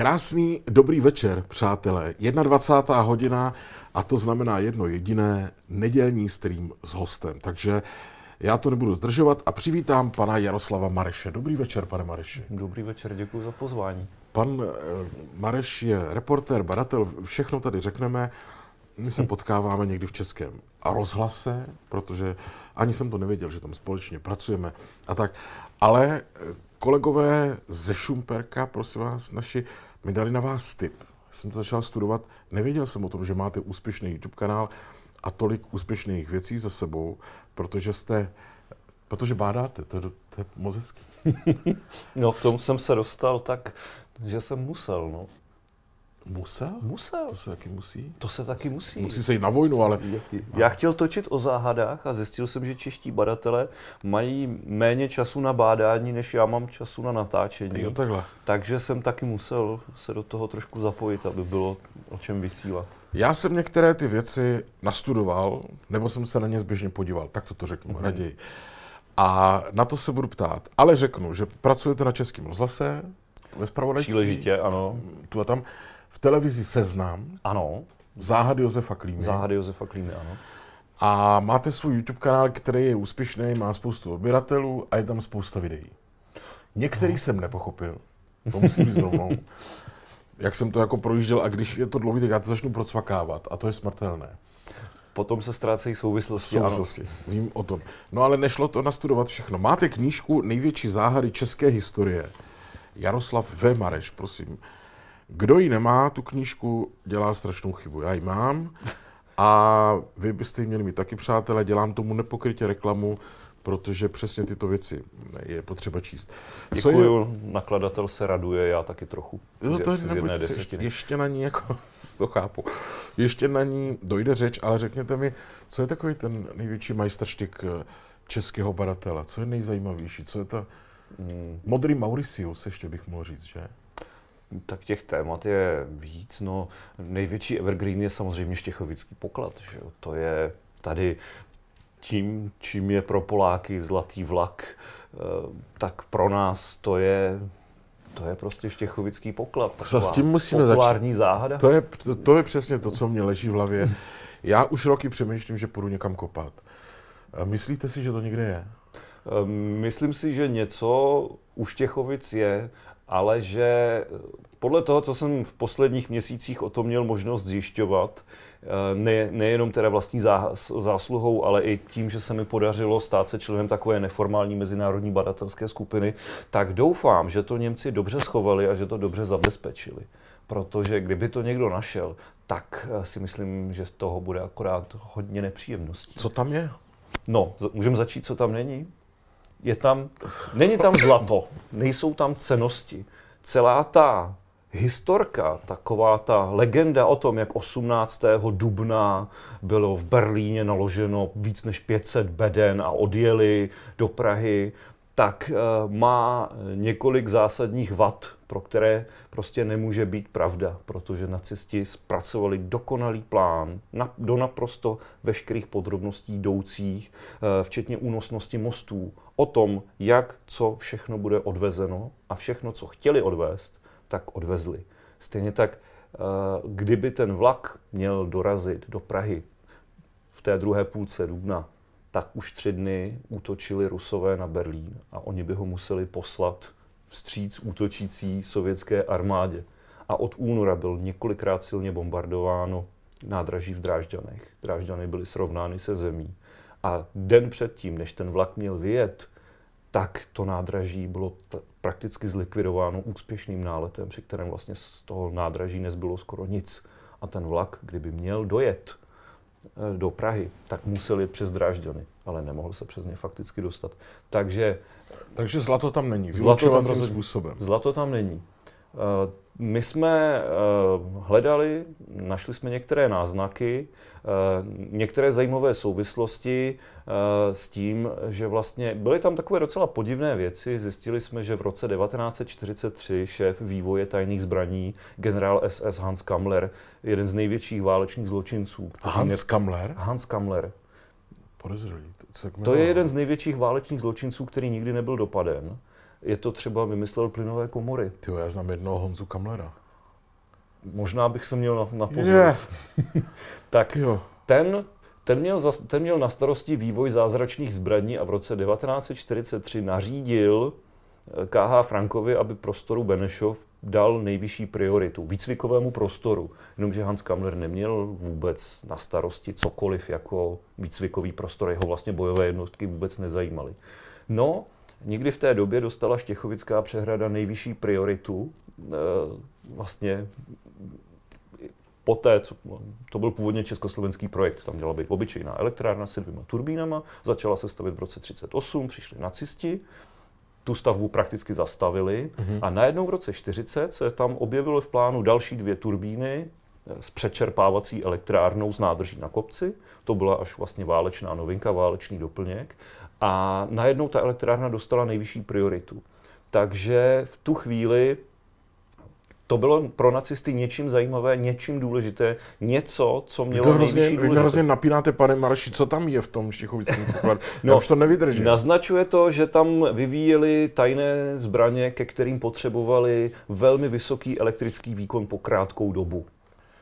Krásný dobrý večer, přátelé. 21. hodina a to znamená jedno jediné nedělní stream s hostem. Takže já to nebudu zdržovat a přivítám pana Jaroslava Mareše. Dobrý večer, pane Mareši. Dobrý večer, děkuji za pozvání. Pan eh, Mareš je reportér, badatel, všechno tady řekneme. My se potkáváme někdy v českém rozhlase, protože ani jsem to nevěděl, že tam společně pracujeme a tak. Ale eh, kolegové ze Šumperka, prosím vás, naši, mi dali na vás tip. Jsem to začal studovat, nevěděl jsem o tom, že máte úspěšný YouTube kanál a tolik úspěšných věcí za sebou, protože jste, protože bádáte, to je, to je moc hezký. no, k tomu jsem se dostal tak, že jsem musel, no. Musel? Musel. To se taky musí? To se taky musí. Musí se jít na vojnu, ale... Já chtěl točit o záhadách a zjistil jsem, že čeští badatele mají méně času na bádání, než já mám času na natáčení. Jo, takhle. Takže jsem taky musel se do toho trošku zapojit, aby bylo o čem vysílat. Já jsem některé ty věci nastudoval, nebo jsem se na ně zběžně podíval, tak to to řeknu mm-hmm. raději. A na to se budu ptát. Ale řeknu, že pracujete na Českém rozhlase, ve spravodajství. Příležitě, ano. Tu a tam v televizi Seznam. Ano. Záhady Josefa Klímy. Záhady Josefa Klímy, ano. A máte svůj YouTube kanál, který je úspěšný, má spoustu odběratelů a je tam spousta videí. Některý no. jsem nepochopil, to musím říct rovnou. Jak jsem to jako projížděl a když je to dlouhý, tak já to začnu procvakávat a to je smrtelné. Potom se ztrácejí souvislosti. Souvislosti, ano. vím o tom. No ale nešlo to nastudovat všechno. Máte knížku Největší záhady české historie. Jaroslav V. Mareš, prosím. Kdo ji nemá, tu knížku, dělá strašnou chybu. Já ji mám a vy byste ji měli mít taky, přátelé. Dělám tomu nepokrytě reklamu, protože přesně tyto věci je potřeba číst. Děkuju, je... nakladatel se raduje, já taky trochu. No to z, jedné ještě, ještě na ní, jako, to chápu, ještě na ní dojde řeč, ale řekněte mi, co je takový ten největší majstrštik eh, českého badatela? Co je nejzajímavější? Co je ta hmm. modrý Mauricius, ještě bych mohl říct, že? Tak těch témat je víc. No, největší evergreen je samozřejmě Štěchovický poklad. Že jo? To je tady tím, čím je pro Poláky zlatý vlak, eh, tak pro nás to je to je prostě Štěchovický poklad. Taková s tím musíme populární začít. záhada. To je, to, to je přesně to, co mě leží v hlavě. Já už roky přemýšlím, že půjdu někam kopat. Myslíte si, že to někde je? Ehm, myslím si, že něco u Štěchovic je ale že podle toho, co jsem v posledních měsících o tom měl možnost zjišťovat, eh, ne, nejenom teda vlastní zásluhou, ale i tím, že se mi podařilo stát se členem takové neformální mezinárodní badatelské skupiny, tak doufám, že to Němci dobře schovali a že to dobře zabezpečili. Protože kdyby to někdo našel, tak eh, si myslím, že z toho bude akorát hodně nepříjemností. Co tam je? No, můžeme začít, co tam není? Je tam, není tam zlato, nejsou tam cenosti. Celá ta historka, taková ta legenda o tom, jak 18. dubna bylo v Berlíně naloženo víc než 500 beden a odjeli do Prahy, tak eh, má několik zásadních vad, pro které prostě nemůže být pravda, protože nacisti zpracovali dokonalý plán na, do naprosto veškerých podrobností jdoucích, eh, včetně únosnosti mostů, o tom, jak co všechno bude odvezeno a všechno, co chtěli odvést, tak odvezli. Stejně tak, eh, kdyby ten vlak měl dorazit do Prahy v té druhé půlce dubna, tak už tři dny útočili Rusové na Berlín a oni by ho museli poslat vstříc útočící sovětské armádě. A od února byl několikrát silně bombardováno nádraží v Drážďanech. Drážďany byly srovnány se zemí. A den předtím, než ten vlak měl vyjet, tak to nádraží bylo t- prakticky zlikvidováno úspěšným náletem, při kterém vlastně z toho nádraží nezbylo skoro nic. A ten vlak, kdyby měl dojet eh, do Prahy, tak musel jet přes Drážďany, ale nemohl se přes ně fakticky dostat. Takže, Takže zlato tam není, zlato tam způsobem. Zlato tam není. Eh, my jsme hledali, našli jsme některé náznaky, Eh, některé zajímavé souvislosti eh, s tím, že vlastně byly tam takové docela podivné věci. Zjistili jsme, že v roce 1943 šéf vývoje tajných zbraní, generál SS Hans Kammler, jeden z největších válečných zločinců. Hans Kammler? Hans Kammler. Podezřelý. To, to je jeden z největších válečných zločinců, který nikdy nebyl dopaden. Je to třeba vymyslel plynové komory. Ty já znám jednoho Honzu Kamlera. možná bych se měl na, na. Je. tak Jo. ten, ten, měl za, ten měl na starosti vývoj zázračných zbraní a v roce 1943 nařídil eh, KH Frankovi, aby prostoru Benešov dal nejvyšší prioritu, výcvikovému prostoru. Jenomže Hans Kammler neměl vůbec na starosti cokoliv jako výcvikový prostor, jeho vlastně bojové jednotky vůbec nezajímaly. No, někdy v té době dostala Štěchovická přehrada nejvyšší prioritu, eh, vlastně poté, co to byl původně československý projekt, tam měla být obyčejná elektrárna se dvěma turbínama, začala se stavit v roce 38, přišli nacisti, tu stavbu prakticky zastavili mm-hmm. a najednou v roce 40 se tam objevilo v plánu další dvě turbíny eh, s přečerpávací elektrárnou z nádrží na kopci. To byla až vlastně válečná novinka, válečný doplněk. A najednou ta elektrárna dostala nejvyšší prioritu. Takže v tu chvíli to bylo pro nacisty něčím zajímavé, něčím důležité, něco, co mělo to hrozně, nejvyšší důležitost. hrozně napínáte, pane Marši, co tam je v tom štěchovickém pokladu? No, Já už to nevydržím. Naznačuje to, že tam vyvíjeli tajné zbraně, ke kterým potřebovali velmi vysoký elektrický výkon po krátkou dobu.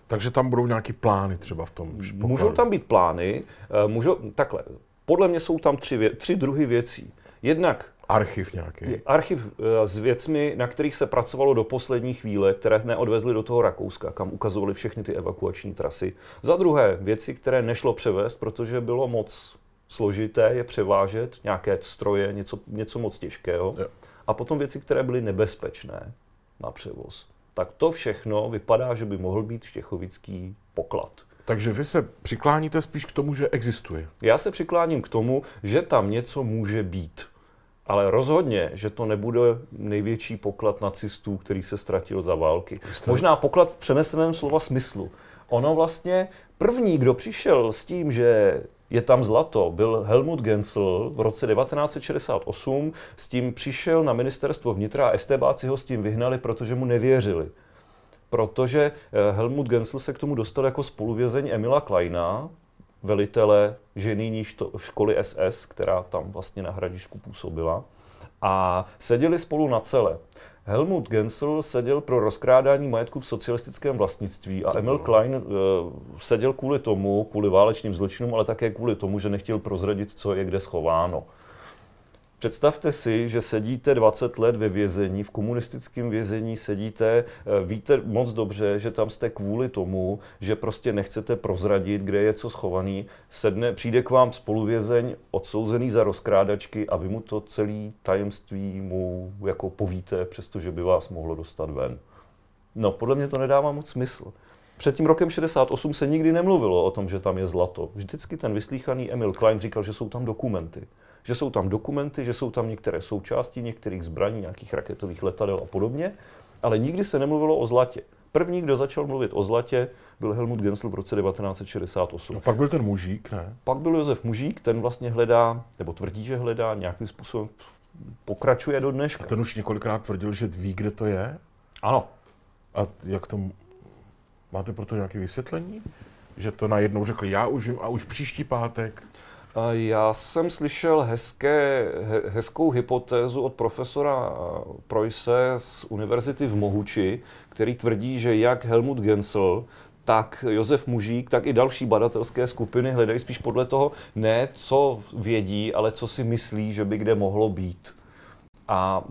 Takže tam budou nějaký plány třeba v tom pokladu. Můžou tam být plány, eh, můžou, takhle, podle mě jsou tam tři, vě, tři druhy věcí. Jednak Archiv nějaký. je archiv eh, s věcmi, na kterých se pracovalo do poslední chvíle, které neodvezli do toho Rakouska, kam ukazovali všechny ty evakuační trasy. Za druhé, věci, které nešlo převést, protože bylo moc složité je převážet, nějaké stroje, něco, něco moc těžkého. Jo. A potom věci, které byly nebezpečné na převoz. Tak to všechno vypadá, že by mohl být štěchovický poklad. Takže vy se přikláníte spíš k tomu, že existuje. Já se přikláním k tomu, že tam něco může být. Ale rozhodně, že to nebude největší poklad nacistů, který se ztratil za války. jste- Možná poklad v přeneseném slova smyslu. Ono vlastně první, kdo přišel s tím, že je tam zlato, byl Helmut Gensel v roce 1968. S tím přišel na ministerstvo vnitra a estébáci ho s tím vyhnali, protože mu nevěřili. Protože eh, Helmut Gensel se k tomu dostal jako spoluvězeň Emila Kleina, velitele ženijní što- školy SS, která tam vlastně na Hradišku působila. A seděli spolu na cele. Helmut Gensel seděl pro rozkrádání majetku v socialistickém vlastnictví a Emil Klein uh, seděl kvůli tomu, kvůli válečným zločinům, ale také kvůli tomu, že nechtěl prozradit, co je kde schováno. Představte si, že sedíte 20 let ve vězení, v komunistickém vězení sedíte, eh, víte moc dobře, že tam jste kvůli tomu, že prostě nechcete prozradit, kde je co schovaný. Sedne, přijde k vám spoluvězeň, odsouzený za rozkrádačky a vy mu to celé tajemství mu jako povíte, přestože by vás mohlo dostat ven. No, podle mě to nedává moc smysl. Před tím rokem 68 se nikdy nemluvilo o tom, že tam je zlato. Vždycky ten vyslíchaný Emil Klein říkal, že jsou tam dokumenty. Že jsou tam dokumenty, že jsou tam některé součásti některých zbraní, nějakých raketových letadel a podobně, ale nikdy se nemluvilo o zlatě. První, kdo začal mluvit o zlatě, byl Helmut Gensel v roce 1968. No pak byl ten mužík, ne? Pak byl Josef Mužík, ten vlastně hledá, nebo tvrdí, že hledá, nějakým způsobem pokračuje do dneška. Ten už několikrát tvrdil, že ví, kde to je. Ano, A jak to... Máte pro to nějaké vysvětlení? Že to najednou řekli, já už vím, a už příští pátek. Já jsem slyšel hezké, he, hezkou hypotézu od profesora Preusse z univerzity v Mohuči, který tvrdí, že jak Helmut Gensel, tak Josef Mužík, tak i další badatelské skupiny hledají spíš podle toho, ne co vědí, ale co si myslí, že by kde mohlo být. A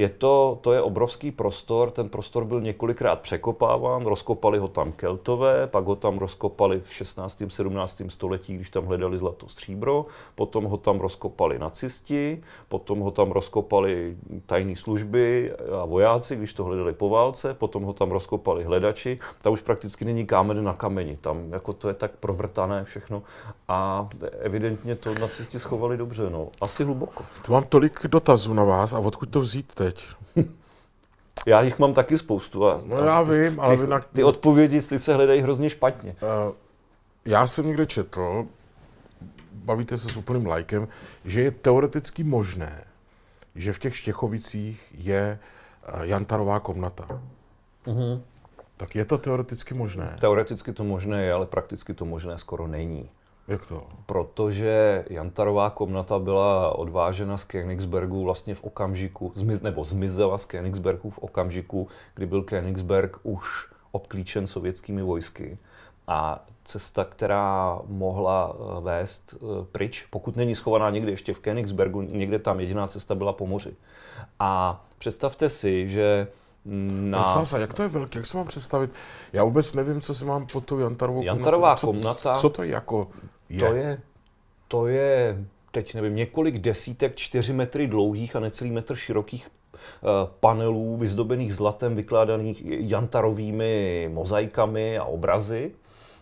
je to, to je obrovský prostor, ten prostor byl několikrát překopáván, rozkopali ho tam Keltové, pak ho tam rozkopali v 16. 17. století, když tam hledali zlato stříbro, potom ho tam rozkopali nacisti, potom ho tam rozkopali tajné služby a vojáci, když to hledali po válce, potom ho tam rozkopali hledači, tam už prakticky není kámen na kameni, tam jako to je tak provrtané všechno a evidentně to nacisti schovali dobře, no, asi hluboko. To mám tolik dotazů na vás a odkud to vzít teď? Já jich mám taky spoustu a, No já vím, ale ty, na... ty odpovědi ty se hledají hrozně špatně. Eh, Já jsem někde četl, bavíte se s úplným lajkem, že je teoreticky možné, že v těch Štěchovicích je eh, Jantarová komnata. Mhm. Tak je to teoreticky možné? Teoreticky to možné je, ale prakticky to možné skoro není. Jak to? Protože Jantarová komnata byla odvážena z Königsbergu vlastně v okamžiku, zmiz, nebo zmizela z Königsbergu v okamžiku, kdy byl Königsberg už obklíčen sovětskými vojsky. A cesta, která mohla eh, vést eh, pryč, pokud není schovaná někde ještě v Königsbergu, někde tam jediná cesta byla po moři. A představte si, že na... Sasa, jak to je velké, jak se mám představit? Já vůbec nevím, co si mám pod tou Jantarovou Jantarová komnata. Co, co to jako je? To je, to je, teď nevím, několik desítek čtyři metry dlouhých a necelý metr širokých eh, panelů vyzdobených zlatem, vykládaných jantarovými mozaikami a obrazy.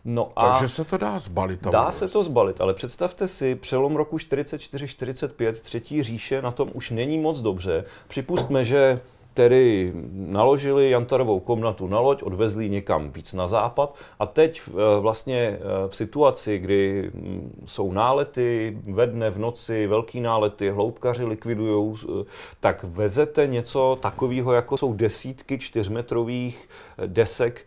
No a Takže se to dá zbalit. Dá se to zbalit, ale představte si, přelom roku 44-45, třetí říše, na tom už není moc dobře. Připustme, že tedy naložili Jantarovou komnatu na loď, odvezli někam víc na západ a teď eh, vlastně eh, v situaci, kdy mm, jsou nálety ve dne, v noci, velký nálety, hloubkaři likvidují, eh, tak vezete něco takového, jako jsou desítky čtyřmetrových desek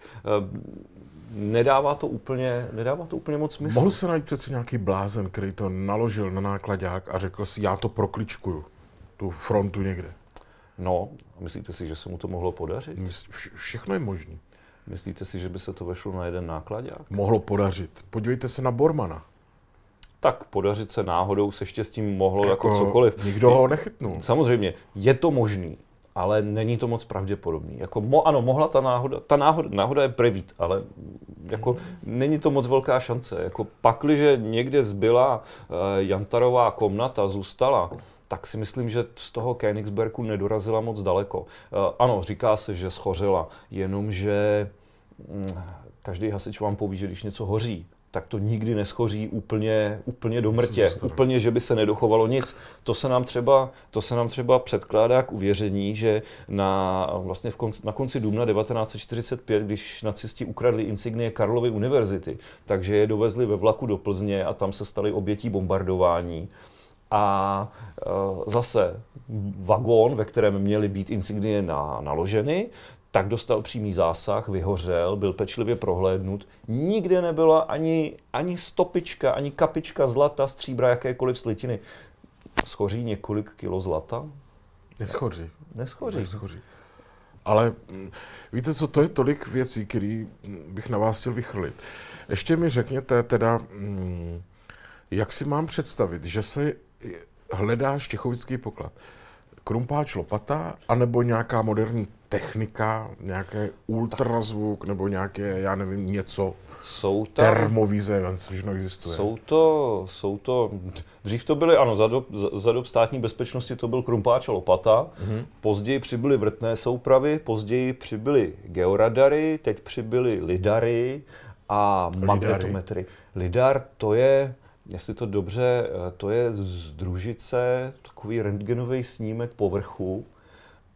nedává to úplně, nedává to úplně moc smysl. Mohl se najít přece nějaký blázen, který to naložil na nákladák a řekl si, já to prokličkuju, tu frontu někde. No, myslíte si, že se mu to mohlo podařit? Všechno je možné. Myslíte si, že by se to vešlo na jeden nákladák? Mohlo podařit. Podívejte se na Bormana. Tak podařit se náhodou se štěstím mohlo jako, jako cokoliv. Nikdo ho nechytnul. Samozřejmě, je to možný, ale není to moc pravděpodobný. Jako, mo, ano, mohla ta náhoda, ta náhoda, náhoda je prevít, ale jako, není to moc velká šance. Jako, pakliže někde zbyla uh, Jantarová komnata, zůstala, tak si myslím, že z toho Königsbergu nedorazila moc daleko. Uh, ano, říká se, že schořela, jenomže um, každý hasič vám poví, že když něco hoří, tak to nikdy neschoří úplně, úplně do mrtě, úplně, že by se nedochovalo nic. To se nám třeba, to se nám třeba předkládá k uvěření, že na, vlastně v konci, na konci dubna 1945, když nacisti ukradli insignie Karlovy univerzity, takže je dovezli ve vlaku do Plzně a tam se stali obětí bombardování. A e, zase vagón, ve kterém měly být insignie na, naloženy, tak dostal přímý zásah, vyhořel, byl pečlivě prohlédnut. Nikde nebyla ani, ani stopička, ani kapička zlata, stříbra, jakékoliv slitiny. Schoří několik kilo zlata? Neschoří. Neschoří. Neschoří. Ale mm, víte co, to je tolik věcí, které bych na vás chtěl vychrlit. Ještě mi řekněte teda, mm, jak si mám představit, že se hledá štěchovický poklad krumpáč lopata, anebo nějaká moderní technika, nějaký ultrazvuk, nebo nějaké, já nevím, něco, jsou tam, termovize, všechno existuje. Jsou to, jsou to, dřív to byly, ano, za dob, za dob státní bezpečnosti to byl krumpáč a lopata, mm-hmm. později přibyly vrtné soupravy, později přibyly georadary, teď přibyly lidary a magnetometry. Lidar to je, jestli to dobře, eh, to je z družice, takový rentgenový snímek povrchu,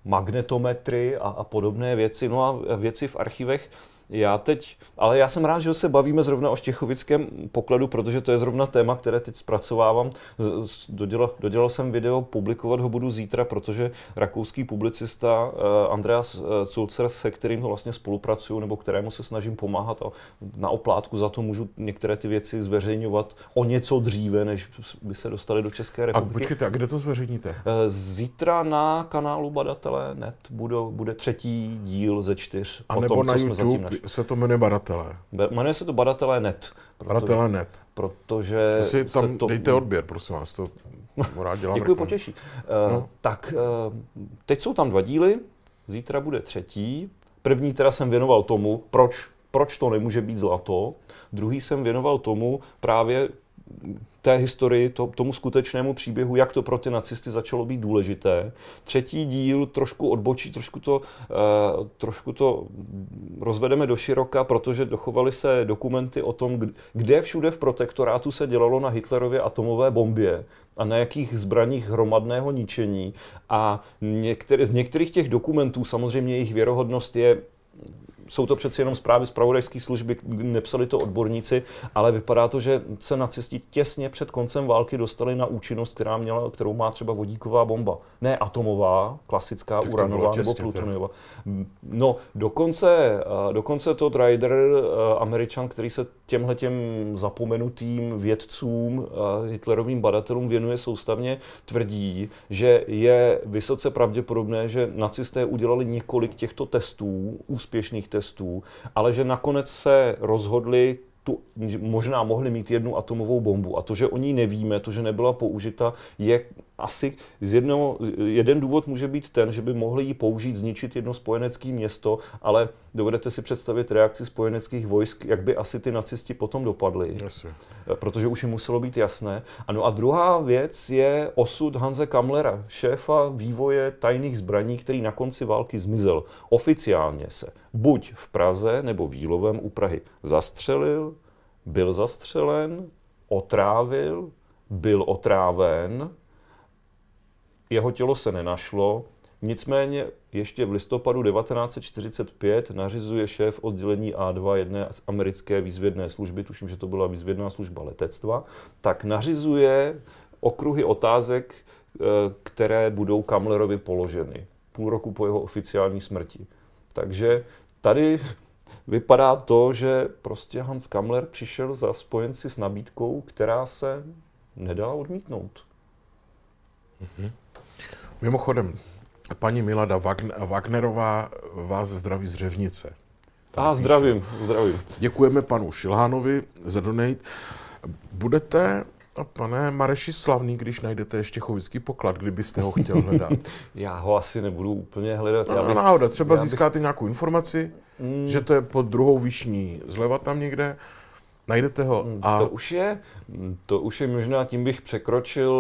magnetometry a, a podobné věci. No a věci v archivech já teď, ale já jsem rád, že se bavíme zrovna o Štěchovickém pokladu, protože to je zrovna téma, které teď zpracovávám. Dodělal, dodělal jsem video, publikovat ho budu zítra, protože rakouský publicista eh, Andreas eh, Zulcer, se kterým ho vlastně spolupracuju, nebo kterému se snažím pomáhat a na oplátku za to můžu některé ty věci zveřejňovat o něco dříve, než by se dostali do České republiky. A počkejte, a kde to zveřejníte? Eh, zítra na kanálu Badatele net bude, bude třetí díl ze čtyř. A nebo tom, na YouTube se to jmenuje Badatelé. Jmenuje se to Badatelé net. Badatelé net. Protože si tam to... dejte odběr, prosím vás, to rád dělám. Děkuji, potěší. Uh, no. Tak uh, teď jsou tam dva díly, zítra bude třetí. První teda jsem věnoval tomu, proč, proč to nemůže být zlato. Druhý jsem věnoval tomu právě té historii, to, tomu skutečnému příběhu, jak to pro ty nacisty začalo být důležité. Třetí díl trošku odbočí, trošku to, uh, trošku to rozvedeme do široka, protože dochovaly se dokumenty o tom, kde všude v protektorátu se dělalo na Hitlerově atomové bombě a na jakých zbraních hromadného ničení. A některé, z některých těch dokumentů samozřejmě jejich věrohodnost je jsou to přeci jenom zprávy z pravodajské služby, nepsali to odborníci, ale vypadá to, že se nacisti těsně před koncem války dostali na účinnost, která měla, kterou má třeba vodíková bomba. Ne atomová, klasická tak uranová těsně, nebo plutoniová. No, dokonce, dokonce to Ryder, američan, který se těmhle těm zapomenutým vědcům, Hitlerovým badatelům věnuje soustavně, tvrdí, že je vysoce pravděpodobné, že nacisté udělali několik těchto testů, úspěšných testů, ale že nakonec se rozhodli tu, možná mohli mít jednu atomovou bombu. A to, že o ní nevíme, to, že nebyla použita, je asi z jedno, jeden důvod může být ten, že by mohli ji použít, zničit jedno spojenecké město, ale dovedete si představit reakci spojeneckých vojsk, jak by asi ty nacisti potom dopadli. Jasně. Protože už jim muselo být jasné. Ano a druhá věc je osud Hanze Kamlera, šéfa vývoje tajných zbraní, který na konci války zmizel. Oficiálně se buď v Praze nebo v Jílovém u Prahy zastřelil, byl zastřelen, otrávil, byl otráven, jeho tělo se nenašlo, nicméně ještě v listopadu 1945 nařizuje šéf oddělení A2 jedné americké výzvědné služby, tuším, že to byla výzvědná služba letectva, tak nařizuje okruhy otázek, eh, které budou Kamlerovi položeny půl roku po jeho oficiální smrti. Takže tady vypadá to, že prostě Hans Kamler přišel za spojenci s nabídkou, která se nedá odmítnout. Mm-hmm. Mimochodem, paní Milada Wagnerová vás zdraví z Řevnice. A zdravím, zdravím. Děkujeme panu Šilhánovi za donate. Budete, pane Mareši, slavný, když najdete ještě chovický poklad, kdybyste ho chtěl hledat? Já ho asi nebudu úplně hledat. No, já bych, náhoda, třeba získáte bych... nějakou informaci, mm. že to je pod druhou výšní zleva tam někde, Najdete ho. Hmm, a... To už je, to už je možná, tím bych překročil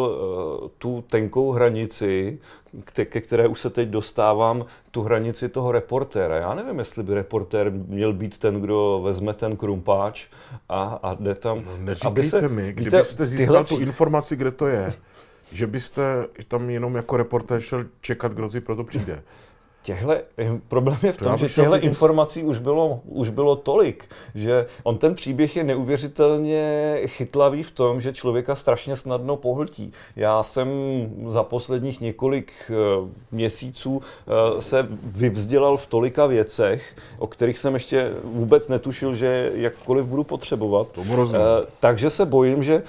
uh, tu tenkou hranici, ke, ke které už se teď dostávám, tu hranici toho reportéra. Já nevím, jestli by reportér měl být ten, kdo vezme ten krumpáč a, a jde tam. No, neříkejte aby se, mi, kdybyste získal tyhle... tu informaci, kde to je, že byste tam jenom jako reportér šel čekat, kdo si pro to přijde. Těhle, problém je v tom, že těchto informací už bylo, už bylo tolik, že on ten příběh je neuvěřitelně chytlavý v tom, že člověka strašně snadno pohltí. Já jsem za posledních několik eh, měsíců eh, se vyvzdělal v tolika věcech, o kterých jsem ještě vůbec netušil, že jakkoliv budu potřebovat. Tomu rozumím. Eh, takže se bojím, že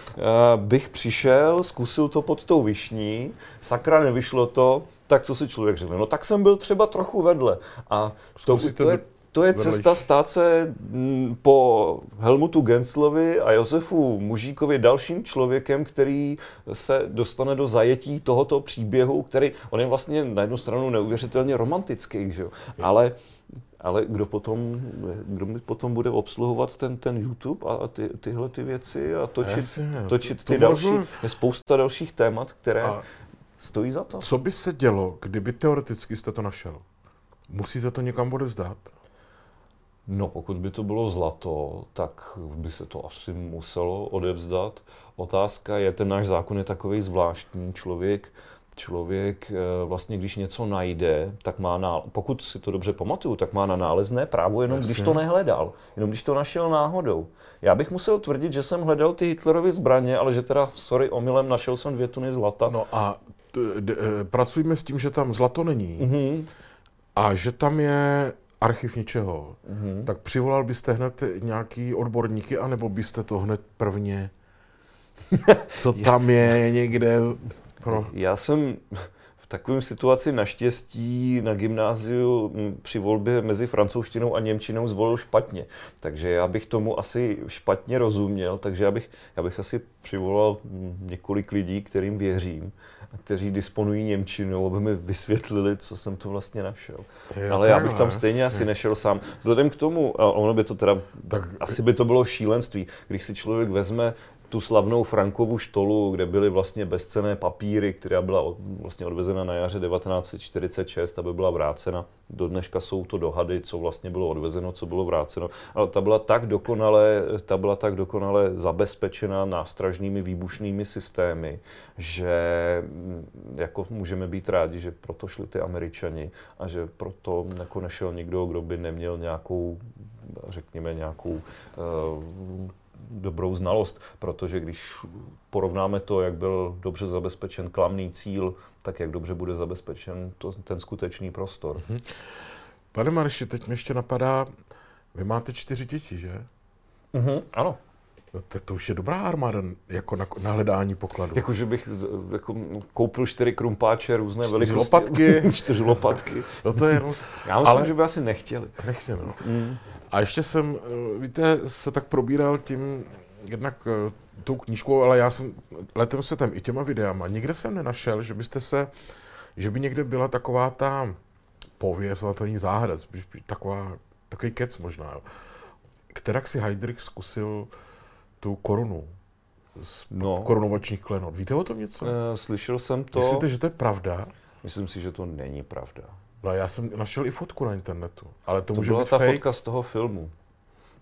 bych přišel, zkusil to pod tou višní, sakra nevyšlo to, tak co si člověk řekne? No tak jsem byl třeba trochu vedle. A to, to, je, to je cesta stát se mm, po Helmutu Genslovi a Josefu Mužíkovi dalším člověkem, který se dostane do zajetí tohoto příběhu, který, on je vlastně na jednu stranu neuvěřitelně romantický, že jo? ale ale kdo potom, kdo mi potom bude obsluhovat ten, ten YouTube a ty, tyhle ty věci a točit, Jasně, točit ty další, je spousta dalších témat, které a stojí za to. Co by se dělo, kdyby teoreticky jste to našel? Musíte to někam odevzdat? No, pokud by to bylo zlato, tak by se to asi muselo odevzdat. Otázka je, ten náš zákon je takový zvláštní. Člověk, člověk eh, vlastně, když něco najde, tak má na, pokud si to dobře pamatuju, tak má na nálezné právo jenom Jasně. když to nehledal, jenom když to našel náhodou. Já bych musel tvrdit, že jsem hledal ty Hitlerovy zbraně, ale že teda, sorry, omylem našel jsem dvě tuny zlata. No a Eh, pracujeme s tím, že tam zlato není mm-hmm. a že tam je archiv něčeho, mm-hmm. tak přivolal byste hned nějaký odborníky, anebo byste to hned prvně, co tam je někde pro... Já jsem v takové situaci naštěstí na gymnáziu při volbě mezi francouzštinou a němčinou zvolil špatně. Takže já bych tomu asi špatně rozuměl, takže já bych, já bych asi přivolal několik lidí, kterým věřím kteří disponují Němčinou, aby mi vysvětlili, co jsem to vlastně našel. Je, Ale já bych tam stejně asi nešel sám. Vzhledem k tomu, a ono by to teda, tak, asi by to bylo šílenství, když si člověk vezme tu slavnou Frankovu štolu, kde byly vlastně bezcené papíry, která byla vlastně odvezena na jaře 1946, aby byla vrácena. Do dneška jsou to dohady, co vlastně bylo odvezeno, co bylo vráceno. Ale ta byla tak dokonale, ta byla tak dokonale zabezpečena nástražnými výbušnými systémy, že mm, jako můžeme být rádi, že proto šli ty Američani a že proto jako nešel nikdo, kdo by neměl nějakou řekněme, nějakou uh, dobrou znalost, protože když porovnáme to, jak byl dobře zabezpečen klamný cíl, tak jak dobře bude zabezpečen to, ten skutečný prostor. Mm-hmm. Pane Marši, teď mi ještě napadá, vy máte čtyři děti, že? Mm-hmm, ano. No, to, to už je dobrá armáda jako na, na hledání pokladu. Jako, že bych z, jako, koupil čtyři krumpáče různé Čtyři velikosti. lopatky. čtyři lopatky. No to je, no, Já myslím, Ale- že by asi nechtěli. nechci, no. Mm. A ještě jsem, eh, víte, se tak probíral tím, jednak eh, tou knížkou, ale já jsem letem se tam i těma videama. Nikde jsem nenašel, že byste se, že by někde byla taková ta pověst, ale to není záhada, taková, takový kec možná, jo. Kterak si Heydrich zkusil tu korunu z No. korunovačních klenot. Víte o tom něco? Eh, Slyšel jsem to. Myslíte, že to je pravda? Myslím si, že to není pravda. No já jsem našel i fotku na internetu, ale to, To může byla být ta fake. fotka z toho filmu.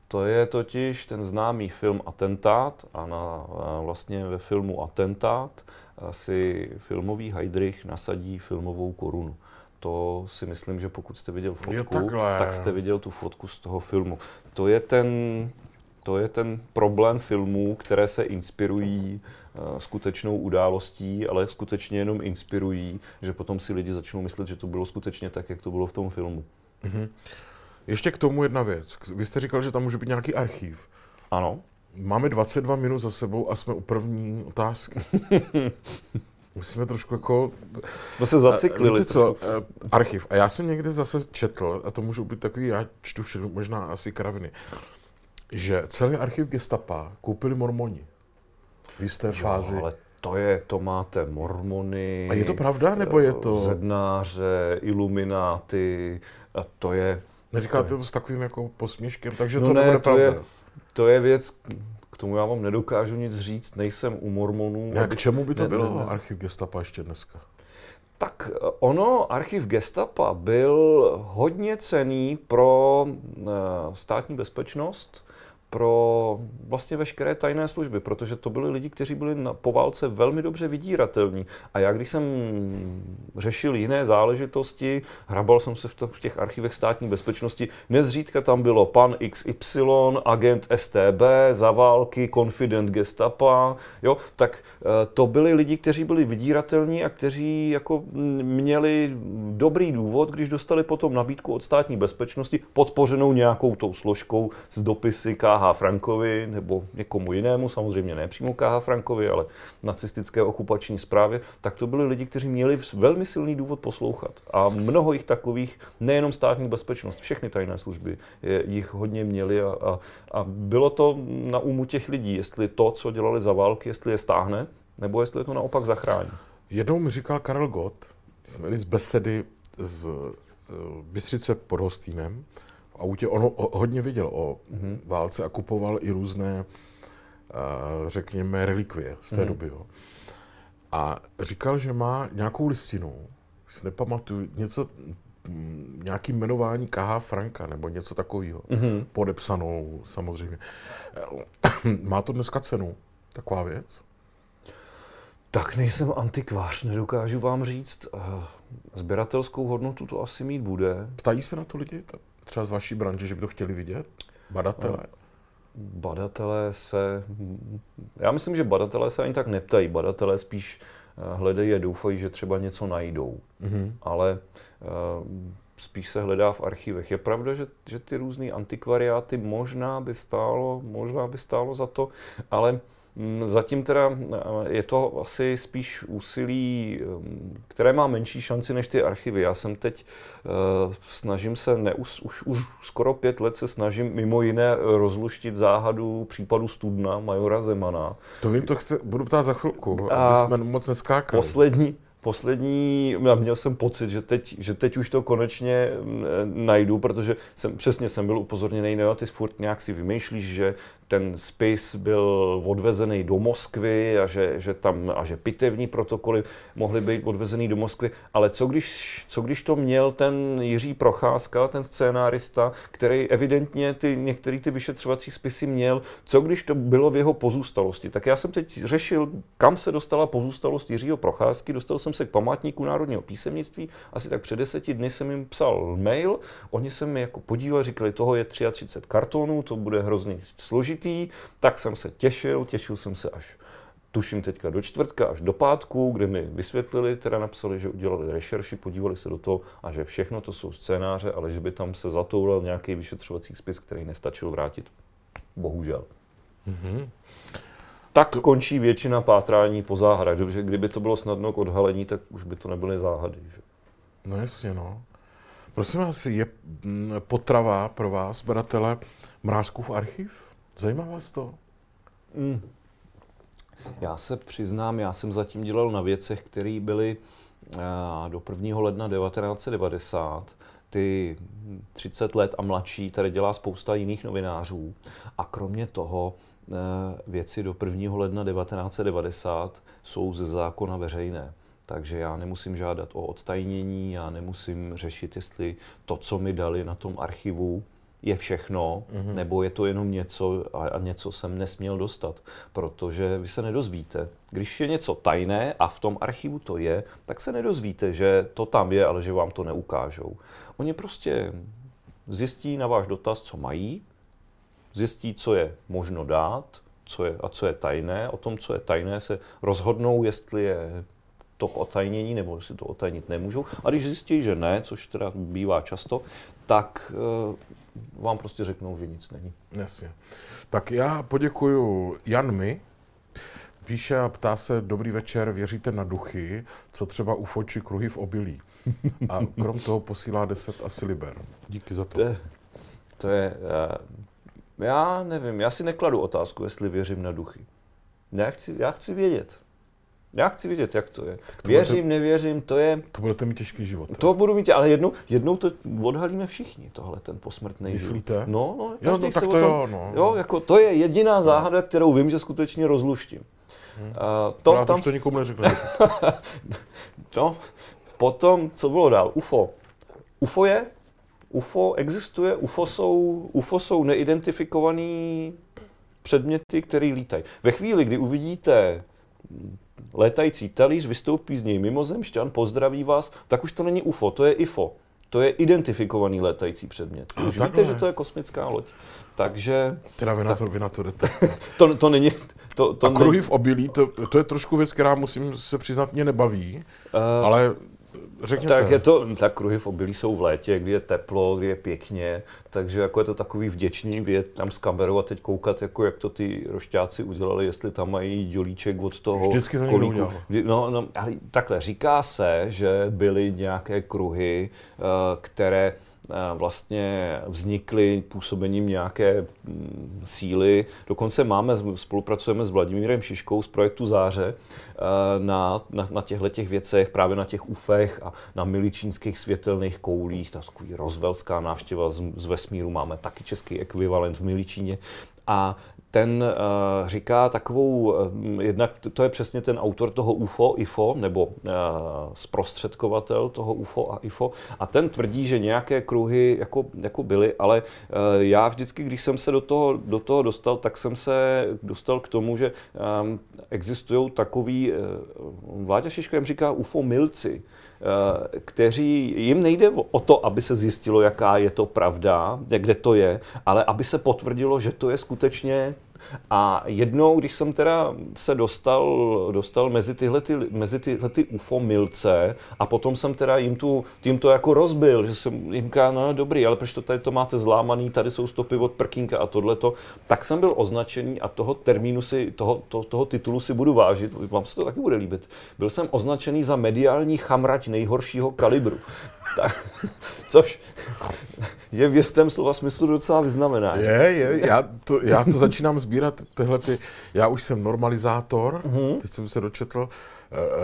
To je totiž ten známý film Atentát a, na, vlastně ve filmu Atentát si filmový Heydrich nasadí filmovou korunu. To si myslím, že pokud jste viděl fotku, takhle. tak jste viděl tu fotku z toho filmu. To je ten, to je ten problém filmů, které se inspirují eh, skutečnou událostí, ale skutečně jenom inspirují, že potom si lidi začnou myslet, že to bylo skutečně tak, jak to bylo v tom filmu. Ještě k tomu jedna věc. Vy jste říkal, že tam může být nějaký archív. Ano, Máme 22 minut za sebou a jsme u první otázky. Musíme trošku jako... jsme se zaciklili. Víte co, eh, archiv. A já jsem někde zase četl, a to můžou být takový, já čtu všechno, možná asi kraviny, že celý archiv gestapa koupili mormoni. V jisté fázi. Jo, ale to je, to máte mormony. A je to pravda, nebo je eh, to... Zednáře, ilumináty, a to je, Neříkáte to s takovým jako posměškem, takže No to ne, nebude to pravda. je- to je věc, k tomu já vám nedokážu nic říct, nejsem u mormonů. Ne, k čemu by to Ne, bylo, ne, ne. archiv gestapa ještě dneska? Tak eh, ono, archiv Gestapa byl hodně cený pro eh, státní bezpečnost, pro vlastně veškeré tajné služby, protože to byli lidi, kteří byli na, po válce velmi dobře vydíratelní. A já, když jsem řešil jiné záležitosti, hrabal jsem se v, to, v těch archivech státní bezpečnosti, nezřídka tam bylo pan XY, agent STB, za války, konfident Gestapa, jo, tak eh, to byli lidi, kteří byli vydíratelní a kteří jako měli dobrý důvod, když dostali potom nabídku od státní bezpečnosti, podpořenou nějakou tou složkou z dopisy KH Frankovi nebo někomu jinému, samozřejmě ne přímo KH Frankovi, ale nacistické okupační správě, tak to byli lidi, kteří měli velmi silný důvod poslouchat. A mnoho jich takových, nejenom státní bezpečnost, všechny tajné služby jich hodně měli a, a, a bylo to na úmu těch lidí, jestli to, co dělali za války, jestli je stáhne, nebo jestli je to naopak zachrání. Jednou mi říkal Karel Gott, jsme jeli z besedy z eh, Bystřice pod Hostýnem, autě on ho- hodně věděl o Mhm. válce a kupoval i různé, řekněme, relikvie z té Mhm. doby. Jo. A říkal, že má nějakou listinu, si nepamatuju, něco, mm, nějaký jmenování KH Franka nebo něco takového, Mhm. podepsanou samozřejmě. Má to dneska cenu, taková věc? Tak nejsem antikvář, nedokážu vám říct. Eh, Sběratelskou hodnotu to asi mít bude. Ptají se na to lidi, třeba z vaší branže, že by to chtěli vidět? Badatelé? Badatelé se... Já myslím, že badatelé se ani tak neptají. Badatelé spíš eh, hledají a doufají, že třeba něco najdou. Mhm. Ale eh, spíš se hledá v archivech. Je pravda, že, že ty různé antikvariáty možná by stálo, možná by stálo za to, ale Zatím teda eh, je to asi spíš úsilí, mm, které má menší šanci než ty archivy. Já jsem teď, eh, snažím se, neus, už, už skoro pět let se snažím mimo jiné rozluštit záhadu případu Studna, majora Zemana. To vím, to chce, budu ptát za chvilku, A aby jsme moc neskákali. Poslední, poslední, já měl jsem pocit, že teď, že teď už to konečně mm, najdu, protože jsem, přesně jsem byl upozorněný, no ty furt nějak si vymýšlíš, že ten spis byl odvezený do Moskvy a že, že tam a že pitevní protokoly mohly být odvezený do Moskvy, ale co když, co když to měl ten Jiří Procházka, ten scénárista, který evidentně ty, některé ty vyšetřovací spisy měl, co když to bylo v jeho pozůstalosti. Tak já jsem teď řešil, kam se dostala pozůstalost Jiřího Procházky, dostal jsem se k památníku národního písemnictví, asi tak před deseti dny jsem jim psal mail, oni se mi jako podívali, říkali, toho je 33 kartonů, to bude hrozně složitý, tak jsem se těšil, těšil jsem se až tuším teďka do čtvrtka až do pátku, kde mi vysvětlili, teda napsali, že udělali rešerši, podívali se do toho a že všechno to jsou scénáře, ale že by tam se zatoulal nějaký vyšetřovací spis, který nestačil vrátit. Bohužel. Mm-hmm. Tak to... končí většina pátrání po záhadách. Protože kdyby to bylo snadno k odhalení, tak už by to nebyly záhady. Že? No jasně, no. Prosím vás, je mm, potrava pro vás, baratele, Mrázkův archiv? Zajímá vás to? Mm. Já se přiznám, já jsem zatím dělal na věcech, které byly uh, do 1. ledna 1990. Ty 30 let a mladší tady dělá spousta jiných novinářů. A kromě toho věci do 1. ledna 1990 jsou ze zákona veřejné. Takže já nemusím žádat o odtajnění, já nemusím řešit, jestli to, co mi dali na tom archivu, je všechno, mm-hmm. nebo je to jenom něco a, a něco jsem nesměl dostat, protože vy se nedozvíte. Když je něco tajné a v tom archivu to je, tak se nedozvíte, že to tam je, ale že vám to neukážou. Oni prostě zjistí na váš dotaz, co mají, zjistí, co je možno dát, co je, a co je tajné. O tom, co je tajné, se rozhodnou, jestli je to k otajnění, nebo si to otajnit nemůžou. A když zjistí, že ne, což teda bývá často, tak uh, vám prostě řeknou, že nic není. Jasně. Tak já poděkuju Janmi, Píše a ptá se, dobrý večer, věříte na duchy, co třeba UFO či kruhy v obilí. A krom toho posílá 10 asi liber. Díky za to. To je, to je uh, já nevím, já si nekladu otázku, jestli věřím na duchy. Já chci, já chci vědět. Já chci vidět, jak to je. To Věřím, budete, nevěřím, to je... To budete mít těžký život. To budu mít, ale jednou, jednou to odhalíme všichni, tohle, ten posmrtný Myslíte? Život. No, no, jo, no, tak to, tom, jo, no. jo, jako to je jediná záhada, kterou vím, že skutečně rozluštím. Hmm. Uh, to, Já tam... už to nikomu neřekl. no, potom, co bylo dál? UFO. UFO je, UFO existuje, UFO jsou, UFO jsou neidentifikovaný předměty, které lítají. Ve chvíli, kdy uvidíte létající talíř, vystoupí z něj mimozemšťan, pozdraví vás, tak už to není UFO, to je IFO. To je identifikovaný létající předmět. Už víte, ne. že to je kosmická loď. Takže... Teda vy na, to, vy na to jdete. to, to není... To, to a kruhy v obilí, to, to je trošku věc, která musím se přiznat mě nebaví, uh, ale Řekněte. Tak, je to, tak kruhy v obilí jsou v létě, kdy je teplo, kdy je pěkně, takže jako je to takový vděčný vět tam s kamerou a teď koukat, jako jak to ty rošťáci udělali, jestli tam mají dělíček od toho Vždycky to kolíku. No, no, ale takhle, říká se, že byly nějaké kruhy, eh, které vlastně vznikly působením nějaké mm, síly. Dokonce máme, spolupracujeme s Vladimírem Šiškou z projektu Záře na, na, na těchto těch věcech, právě na těch UFech a na miličínských světelných koulích, takový rozvelská návštěva z, z vesmíru, máme taky český ekvivalent v Miličíně. A ten uh, říká takovou, uh, jednak to je přesně ten autor toho UFO, IFO, nebo uh, zprostředkovatel toho UFO a IFO, a ten tvrdí, že nějaké kruhy jako, jako byly, ale uh, já vždycky, když jsem se do toho, do toho dostal, tak jsem se dostal k tomu, že um, existují takový, uh, Vláďa Šiška jim říká UFO milci, kteří, jim nejde o to, aby se zjistilo, jaká je to pravda, kde to je, ale aby se potvrdilo, že to je skutečně a jednou, když jsem teda se dostal, dostal mezi tyhle, ty, mezi tyhle ty UFO milce a potom jsem teda jim, tu, tím to jako rozbil, že jsem jim říkal, no dobrý, ale proč to tady to máte zlámaný, tady jsou stopy od prkínka a tohleto, tak jsem byl označený a toho termínu si, toho, to, toho titulu si budu vážit, vám se to taky bude líbit. Byl jsem označený za mediální chamrať nejhoršího kalibru. Tak, což je v jistém slova smyslu docela vyznamená. Je, je, já to, já to začínám sbírat, tyhle ty, já už jsem normalizátor, mm-hmm. teď jsem se dočetl, uh,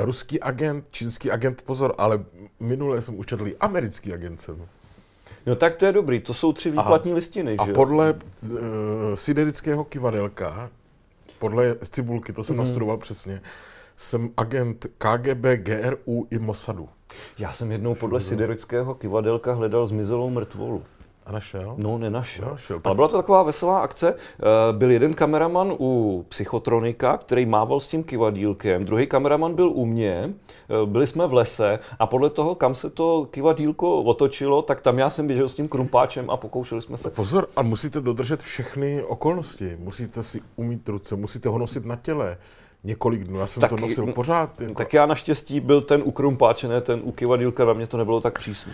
ruský agent, čínský agent, pozor, ale minule jsem už četl americký agent jsem. No tak to je dobrý, to jsou tři výplatní a, listiny, a že A podle uh, siderického kivadelka, podle cibulky, to jsem mm. nastudoval přesně, jsem agent KGB, GRU i Mossadu. Já jsem jednou podle siderického kivadelka hledal zmizelou mrtvolu. A našel? No, nenašel. nenašel. Ale byla to taková veselá akce. Eh, byl jeden kameraman u psychotronika, který mával s tím kivadílkem, druhý kameraman byl u mě, eh, byli jsme v lese a podle toho, kam se to kivadílko otočilo, tak tam já jsem běžel s tím krumpáčem a pokoušeli jsme se. Pozor, a musíte dodržet všechny okolnosti. Musíte si umít ruce, musíte ho nosit na těle několik dnů. Já jsem tak, to nosil pořád. Jako... Tak já naštěstí byl ten u krumpáče, ne ten u kivadílka, na mě to nebylo tak přísné.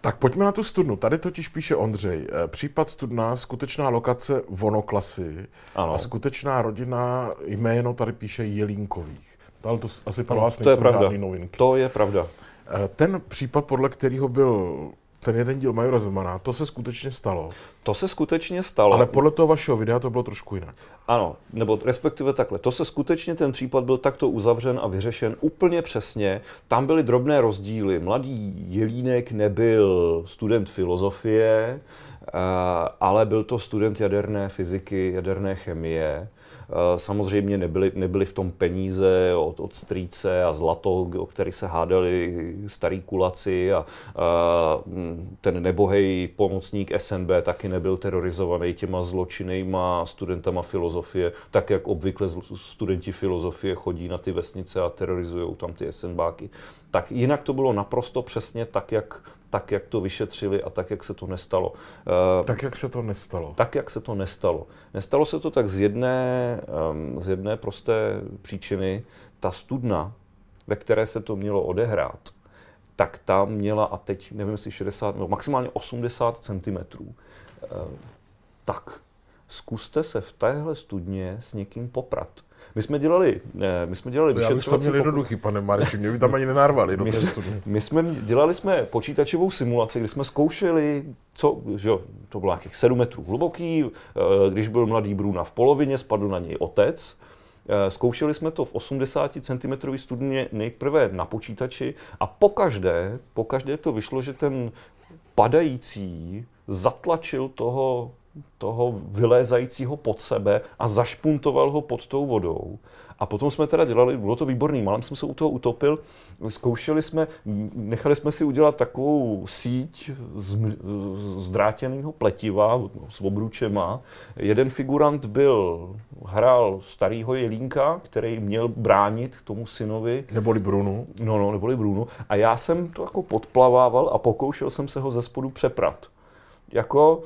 Tak pojďme na tu studnu. Tady totiž píše Ondřej. eh, Případ studna, skutečná lokace vonoklasy Ano. a skutečná rodina, jméno tady píše Jelínkových. To, ale to asi pro vás to je nejsou pravda. žádný novinky. To je pravda. Eh, Ten případ, podle kterého byl ten jeden díl Majora Zemana, to se skutečně stalo. To se skutečně stalo. Ale podle toho vašeho videa to bylo trošku jinak. Ano, nebo respektive takhle. To se skutečně ten případ byl takto uzavřen a vyřešen úplně přesně. Tam byly drobné rozdíly. Mladý Jelínek nebyl student filozofie, eh, ale byl to student jaderné fyziky, jaderné chemie. Eh, Samozřejmě nebyly, nebyly v tom peníze od, od strýce a zlato, o který se hádali starý kulaci a, a mm, ten nebohej pomocník SNB taky nebyl terorizovaný těma zločinnýma studentama filozofie, tak jak obvykle studenti filozofie chodí na ty vesnice a terorizují tam ty SNBáky. Tak jinak to bylo naprosto přesně tak, jak, tak, jak to vyšetřili a tak, jak se to nestalo. Eh, Tak, jak se to nestalo. tak, jak se to nestalo. Nestalo se to tak z jedné, z jedné prosté příčiny. Ta studna, ve které se to mělo odehrát, tak ta měla, a teď nevím, jestli 60, no maximálně 80 cm. Tak, zkuste se v téhle studně s někým poprat. My jsme dělali, ne, my jsme dělali Já bych to vyšetřovací měl pokus- jednoduchý, pane Mareši, mě by tam ani nenarvali do my jsme, my jsme dělali jsme počítačovou simulaci, kdy jsme zkoušeli, co, že jo, to bylo nějakých 7 metrů hluboký, eh, když byl mladý Bruna v polovině, spadl na něj otec. Eh, Zkoušeli jsme to v 80 cm studně nejprve na počítači a pokaždé, pokaždé to vyšlo, že ten padající zatlačil toho, toho vylézajícího pod sebe a zašpuntoval ho pod tou vodou. A potom jsme teda dělali, bylo to výborný, málem jsem se u toho utopil, zkoušeli jsme, nechali jsme si udělat takovou síť z, z drátěného pletiva s obručema. Jeden figurant byl, hrál starýho jelínka, který měl bránit tomu synovi Neboli Brunu. No, no, neboli Bruno. A já jsem to jako podplavával a pokoušel jsem se ho ze spodu přeprat. Jako,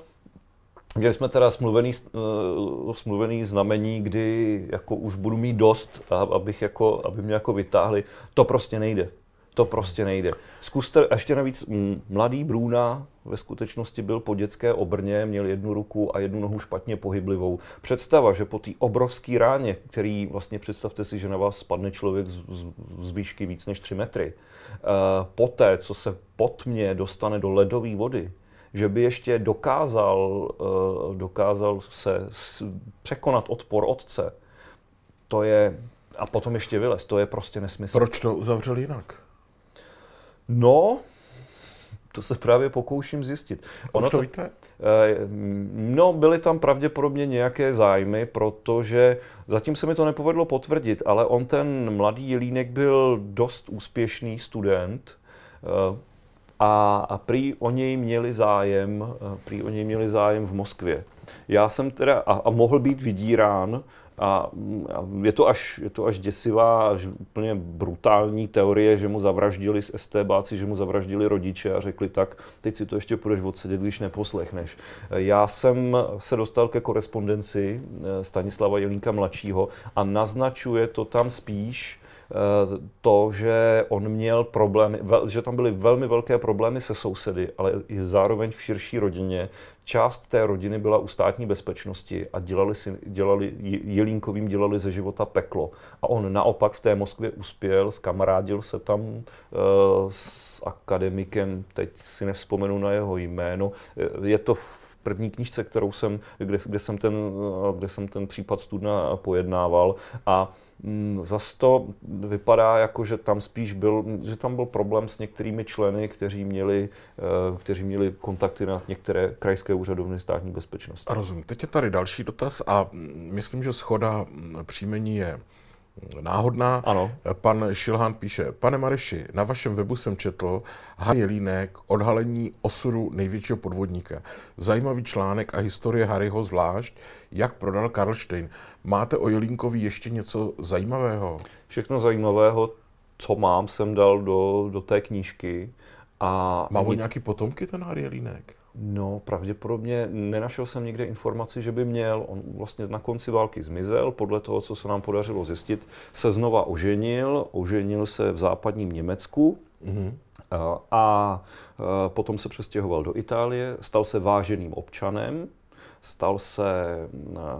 měli jsme teda smluvený, uh, smluvený znamení, kdy jako už budu mít dost, abych jako, aby mě jako vytáhli. To prostě nejde. To prostě nejde. Zkuste, ještě navíc mladý Bruna ve skutečnosti byl po dětské obrně, měl jednu ruku a jednu nohu špatně pohyblivou. Představa, že po té obrovské ráně, který vlastně představte si, že na vás spadne člověk z, z, z výšky víc než 3 metry, uh, poté, co se pod mě dostane do ledové vody, že by ještě dokázal, uh, dokázal se překonat odpor otce, to je, a potom ještě vylez, to je prostě nesmysl. Proč to uzavřel jinak? No, to se právě pokouším zjistit. Ono to víte? Eh, No, byly tam pravděpodobně nějaké zájmy, protože zatím se mi to nepovedlo potvrdit, ale on ten mladý Jelínek byl dost úspěšný student eh, a, prý o něj měli zájem, eh, prý o něj měli zájem v Moskvě. Já jsem teda, a, a mohl být vydírán, a, a je, to až, je to až děsivá, až úplně brutální teorie, že mu zavraždili z STBáci, že mu zavraždili rodiče a řekli tak, teď si to ještě půjdeš odsedět, když neposlechneš. Já jsem se dostal ke korespondenci eh, Stanislava Jelínka mladšího a naznačuje to tam spíš to, že on měl problémy, že tam byly velmi velké problémy se sousedy, ale i zároveň v širší rodině. Část té rodiny byla u státní bezpečnosti a dělali, si, dělali Jelínkovým dělali ze života peklo. A on naopak v té Moskvě uspěl, skamarádil se tam uh, s akademikem, teď si nevzpomenu na jeho jméno. Je to v první knížce, kterou jsem, kde, kde, jsem, ten, eh, kde jsem ten případ studna pojednával. A Zas to vypadá jako, že tam spíš byl, že tam byl problém s některými členy, kteří měli, eh, kteří měli kontakty na některé krajské úřadovny státní bezpečnosti. Rozumím. Teď je tady další dotaz a mm, myslím, že schoda mm, příjmení je mm, náhodná. Ano. Pan Šilhán píše, pane Mareši, na vašem webu jsem četl Han Jelínek, odhalení osudu největšího podvodníka. Zajímavý článek a historie Harryho zvlášť, jak prodal Karlštejn. Máte o Jelínkovi ještě něco zajímavého? Všechno zajímavého, co mám, jsem dal do, do té knížky. A Má on nic- nějaký potomky, ten Harry Jelínek? No, pravděpodobně nenašel jsem nikde informaci, že by měl. On vlastně na konci války zmizel, podle toho, co se nám podařilo zjistit, se znova oženil, oženil se v západním Německu Mhm. A potom se přestěhoval do Itálie, stal se váženým občanem, stal se,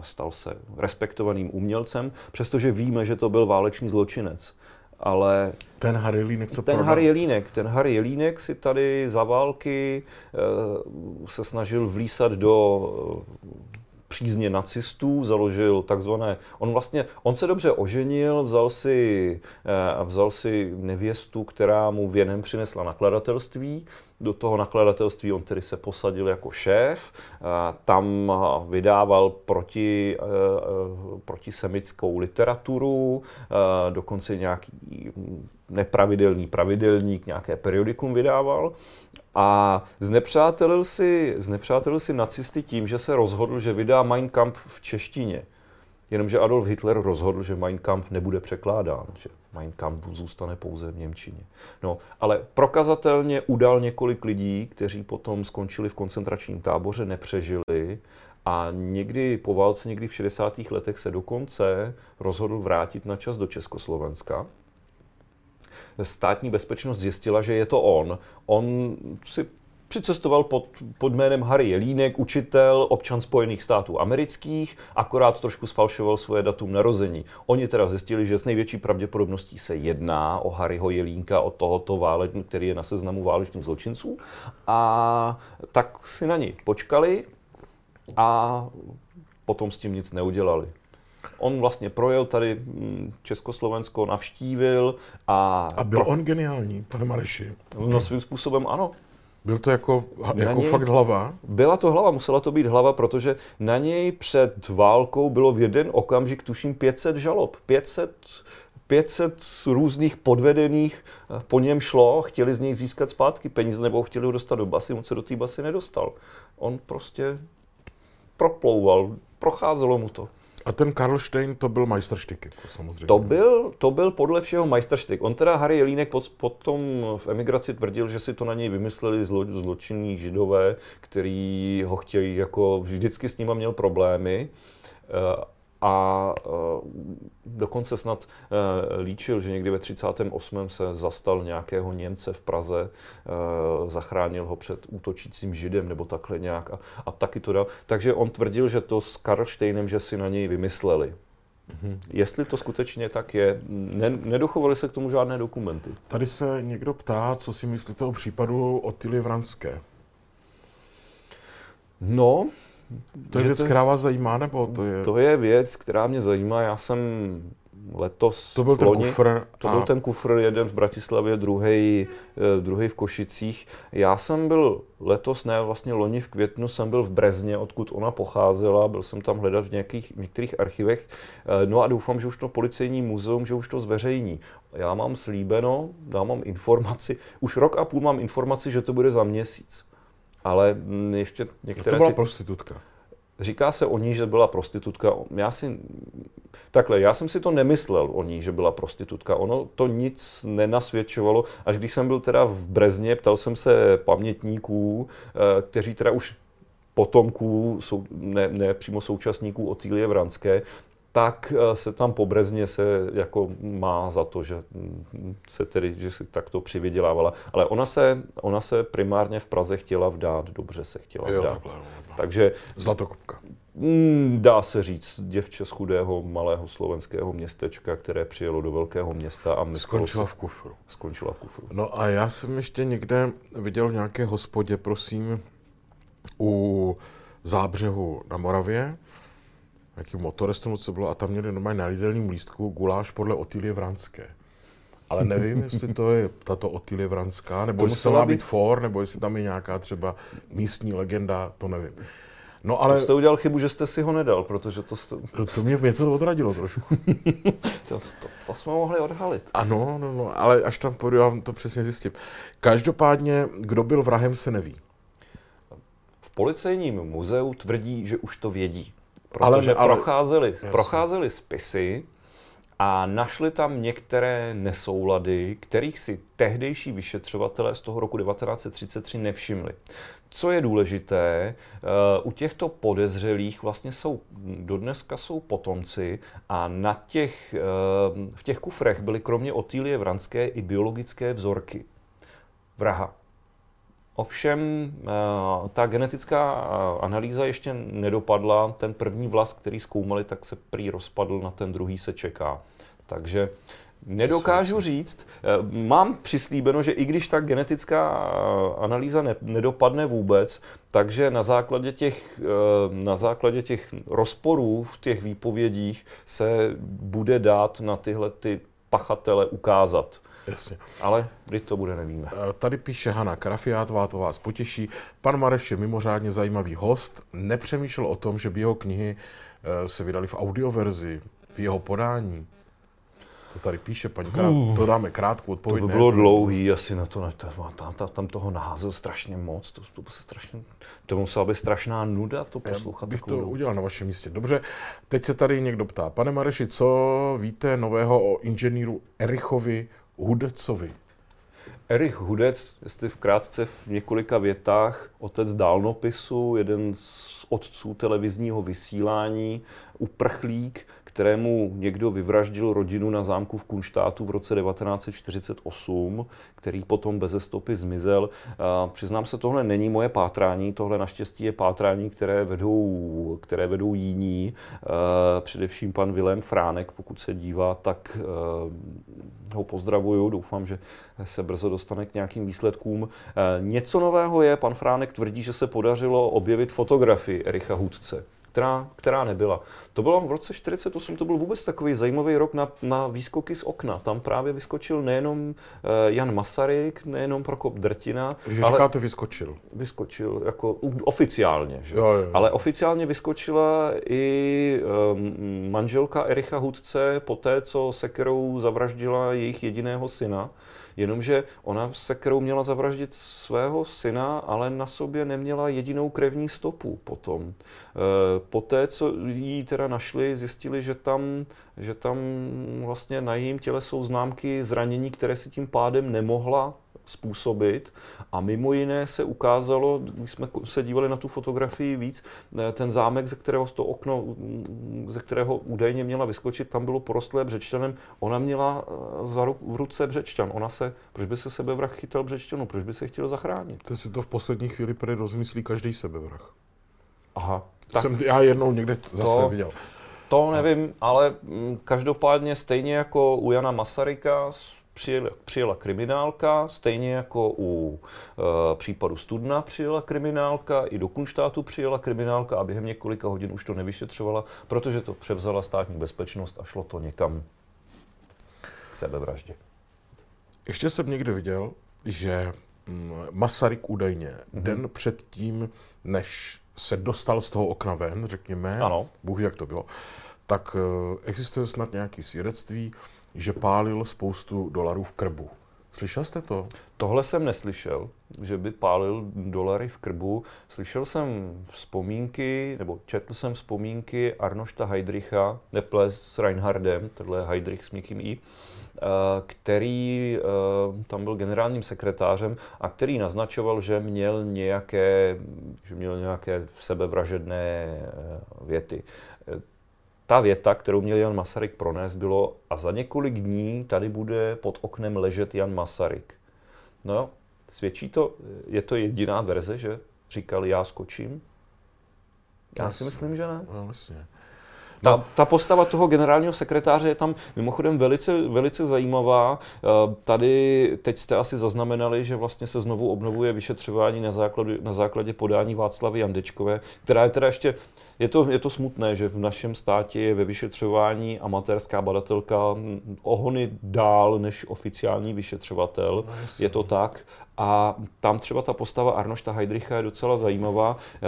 stal se respektovaným umělcem, přestože víme, že to byl válečný zločinec. Ale ten Harry Jelínek, co ten prodal? Harry Jelínek, ten Harry Jelínek si tady za války e, se snažil vlísat do přízně nacistů, založil takzvané, on vlastně, on se dobře oženil, vzal si, eh, vzal si nevěstu, která mu věnem přinesla nakladatelství, do toho nakladatelství on tedy se posadil jako šéf, eh, tam vydával proti, eh, protisemickou literaturu, dokonce nějaký nepravidelný pravidelník, nějaké periodikum vydával a znepřátelil si, znepřátelil si nacisty tím, že se rozhodl, že vydá Mein Kampf v češtině. Jenomže Adolf Hitler rozhodl, že Mein Kampf nebude překládán, že Mein Kampf zůstane pouze v Němčině. No, ale prokazatelně udal několik lidí, kteří potom skončili v koncentračním táboře, nepřežili a někdy po válce, někdy v 60. letech se dokonce rozhodl vrátit na čas do Československa státní bezpečnost zjistila, že je to on. On si přicestoval pod, pod jménem Harry Jelínek, učitel, občan Spojených států amerických, akorát trošku sfalšoval svoje datum narození. Oni teda zjistili, že s největší pravděpodobností se jedná o Harryho Jelínka, o tohoto válečníka, který je na seznamu válečných zločinců. A tak si na něj počkali a potom s tím nic neudělali. On vlastně projel tady mm, Československo, navštívil a... A byl pro... on geniální, pane Mareši? No svým způsobem ano. Byl to jako, jako něj, fakt hlava? Byla to hlava, musela to být hlava, protože na něj před válkou bylo v jeden okamžik, tuším, 500 žalob. 500, 500 různých podvedených eh, po něm šlo, chtěli z něj získat zpátky peníze nebo chtěli ho dostat do basy, on se do té basy nedostal. On prostě proplouval, procházelo mu to. A ten Karlštejn to byl majstrštyk, jako samozřejmě. To byl, to byl podle všeho majstrštyk. On teda, Harry Jelínek, potom v emigraci tvrdil, že si to na něj vymysleli zlo, zločinní židové, který ho chtějí, jako vždycky s nima měl problémy. Eh, a uh, dokonce snad uh, líčil, že někdy ve 38. se zastal nějakého Němce v Praze, uh, zachránil ho před útočícím židem nebo takhle nějak a, a taky to dal. Takže on tvrdil, že to s Karlštejnem, že si na něj vymysleli. Mm-hmm. Jestli to skutečně tak je, ne, nedochovaly se k tomu žádné dokumenty. Tady se někdo ptá, co si myslíte o případu Otily Vranské. No, to je věc, která vás zajímá, nebo to je... To je věc, která mě zajímá. Já jsem letos... To byl ten loni, kufr. To a... byl ten kufr, jeden v Bratislavě, druhý, eh, druhý v Košicích. Já jsem byl letos, ne, vlastně loni v květnu jsem byl v Brezně, odkud ona pocházela, byl jsem tam hledat v, nějakých, některých archivech. Eh, no a doufám, že už to policejní muzeum, že už to zveřejní. Já mám slíbeno, já mám informaci, už rok a půl mám informaci, že to bude za měsíc ale mm, ještě některé... To byla ty... prostitutka. Říká se o ní, že byla prostitutka. Já si... Takhle, já jsem si to nemyslel o ní, že byla prostitutka. Ono to nic nenasvědčovalo. Až když jsem byl teda v Brezně, ptal jsem se pamětníků, eh, kteří teda už potomků, ne, ne přímo současníků Otýlie Vranské, tak eh, se tam po Brezně se jako má za to, že mm, se tedy, že si takto přivydělávala. Ale ona se, ona se primárně v Praze chtěla vdát, dobře se chtěla jo, vdát. Takhle, Takže Zlatokopka. Mm, dá se říct, děvče z chudého malého slovenského městečka, které přijelo do velkého města a skončila v kufru. Skončila v kufru. No a já jsem ještě někde viděl v nějaké hospodě, prosím, u Zábřehu na Moravě, nějaký motorestu, co bylo, a tam měli normálně na jídelním lístku guláš podle Otilie Vranské. Ale nevím, jestli to je tato Otilie Vranská, nebo to jestli to má být for, nebo jestli tam je nějaká třeba místní legenda, to nevím. No ale... To jste udělal chybu, že jste si ho nedal, protože to... Jste... No, to mě, mě to odradilo trošku. to, to, to, jsme mohli odhalit. Ano, no, no, ale až tam půjdu, já vám to přesně zjistím. Každopádně, kdo byl vrahem, se neví. V policejním muzeu tvrdí, že už to vědí. Protože ale, procházeli, procházeli spisy a našli tam některé nesoulady, kterých si tehdejší vyšetřovatelé z toho roku 1933 nevšimli. Co je důležité, eh, u těchto podezřelých vlastně jsou, dodneska jsou potomci a na těch, eh, v těch kufrech byly kromě Otýlie Vranské i biologické vzorky. vraha. Ovšem ta genetická analýza ještě nedopadla. Ten první vlas, který zkoumali, tak se prý rozpadl, na ten druhý se čeká. Takže Nedokážu říct. Eh, mám přislíbeno, že i když ta genetická eh, analýza ne, nedopadne vůbec, takže na základě, těch, eh, na základě těch rozporů v těch výpovědích se bude dát na tyhle ty pachatele ukázat. Jasně. Ale kdy to bude, nevíme. Tady píše Hana Krafiátová, to vás potěší. Pan Mareš je mimořádně zajímavý host. Nepřemýšlel o tom, že by jeho knihy se vydali v audioverzi, v jeho podání. To tady píše paní Krát, uh, to dáme krátkou odpověď. To by bylo ne, dlouhý asi na to, tam, tam, tam toho naházel strašně moc, to, to, by se strašně, to musela být strašná nuda to poslouchat. Já bych to dlouho. udělal na vašem místě. Dobře, teď se tady někdo ptá. Pane Mareši, co víte nového o inženýru Erichovi Hudcovi? Erich Hudec, jestli vkrátce v několika větách, otec dálnopisu, jeden z otců televizního vysílání, uprchlík, kterému někdo vyvraždil rodinu na zámku v Kunštátu v roce 1948, který potom bez stopy zmizel. Přiznám se, tohle není moje pátrání, tohle naštěstí je pátrání, které vedou, které vedou jiní, především pan Vilém Fránek, pokud se dívá, tak ho pozdravuju, doufám, že se brzo dostane k nějakým výsledkům. Něco nového je, pan Fránek tvrdí, že se podařilo objevit fotografii Ericha Hudce která, která nebyla. To bylo v roce 48, to byl vůbec takový zajímavý rok na, na výskoky z okna. Tam právě vyskočil nejenom uh, Jan Masaryk, nejenom Prokop Drtina. Že ale říkáte vyskočil. Vyskočil, jako oficiálně. Že? Jo, jo, jo. Ale oficiálně vyskočila i um, manželka Ericha Hudce po té, co Sekerou zavraždila jejich jediného syna. Jenomže ona se, kterou měla zavraždit svého syna, ale na sobě neměla jedinou krevní stopu potom. E, poté, co jí teda našli, zjistili, že tam, že tam vlastně na jejím těle jsou známky zranění, které si tím pádem nemohla způsobit. A mimo jiné se ukázalo, když jsme se dívali na tu fotografii víc, eh, ten zámek, ze kterého to okno, ze kterého údajně měla vyskočit, tam bylo porostlé břečťanem. Ona měla eh, za v ruce břečťan. Ona se, proč by se sebevrah chytal břečťanu? Proč by se chtěl zachránit? To si to v poslední chvíli prý rozmyslí každý sebevrah. Aha. Tak jsem já jednou někde zase to, viděl. To nevím, ale mm, každopádně stejně jako u Jana Masaryka přijela, přijela kriminálka, stejně jako u e, případu Studna přijela kriminálka, i do Kunštátu přijela kriminálka a během několika hodin už to nevyšetřovala, protože to převzala státní bezpečnost a šlo to někam k sebevraždě. Ještě jsem někde viděl, že mm, Masaryk údajně mm-hmm. den předtím, než se dostal z toho okna ven, řekněme, ano. Bůh jak to bylo, tak e, existuje snad nějaké svědectví, že pálil spoustu dolarů v krbu. Slyšel jste to? Tohle jsem neslyšel, že by pálil dolary v krbu. Slyšel jsem vzpomínky, nebo četl jsem vzpomínky Arnošta Heidricha, neple s Reinhardem, tohle je Heidrich s měkkým i, eh, který eh, tam byl generálním sekretářem a který naznačoval, že měl nějaké, že měl nějaké sebevražedné eh, věty ta věta, kterou měl Jan Masaryk pronést, bylo a za několik dní tady bude pod oknem ležet Jan Masaryk. No jo, svědčí to, je to jediná verze, že říkal já skočím? Já si myslím, že ne. No, vlastně. Ta, ta postava toho generálního sekretáře je tam mimochodem velice, velice zajímavá. Eh, tady teď jste asi zaznamenali, že vlastně se znovu obnovuje vyšetřování na základě, na základě podání Václavy Jandečkové, která je teda ještě, je to, je to smutné, že v našem státě je ve vyšetřování amatérská badatelka ohony dál než oficiální vyšetřovatel. No, je to tak. A tam třeba ta postava Arnošta Heidricha je docela zajímavá. Eh,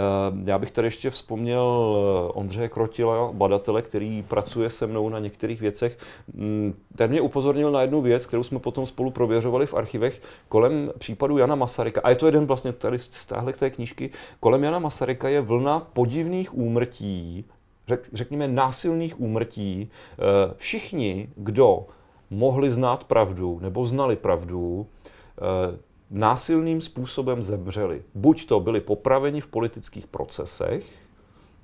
já bych tady ještě vzpomněl eh, Ondřeje Krotila, badatele, který pracuje se mnou na některých věcech. Mm, ten mě upozornil na jednu věc, kterou jsme potom spolu prověřovali v archivech kolem případu Jana Masaryka. A je to jeden vlastně tady z téhle té knížky. Kolem Jana Masaryka je vlna podivných úmrtí, řek, řekněme násilných úmrtí. Eh, všichni, kdo mohli znát pravdu nebo znali pravdu, násilným způsobem zemřeli. Buď to byli popraveni v politických procesech,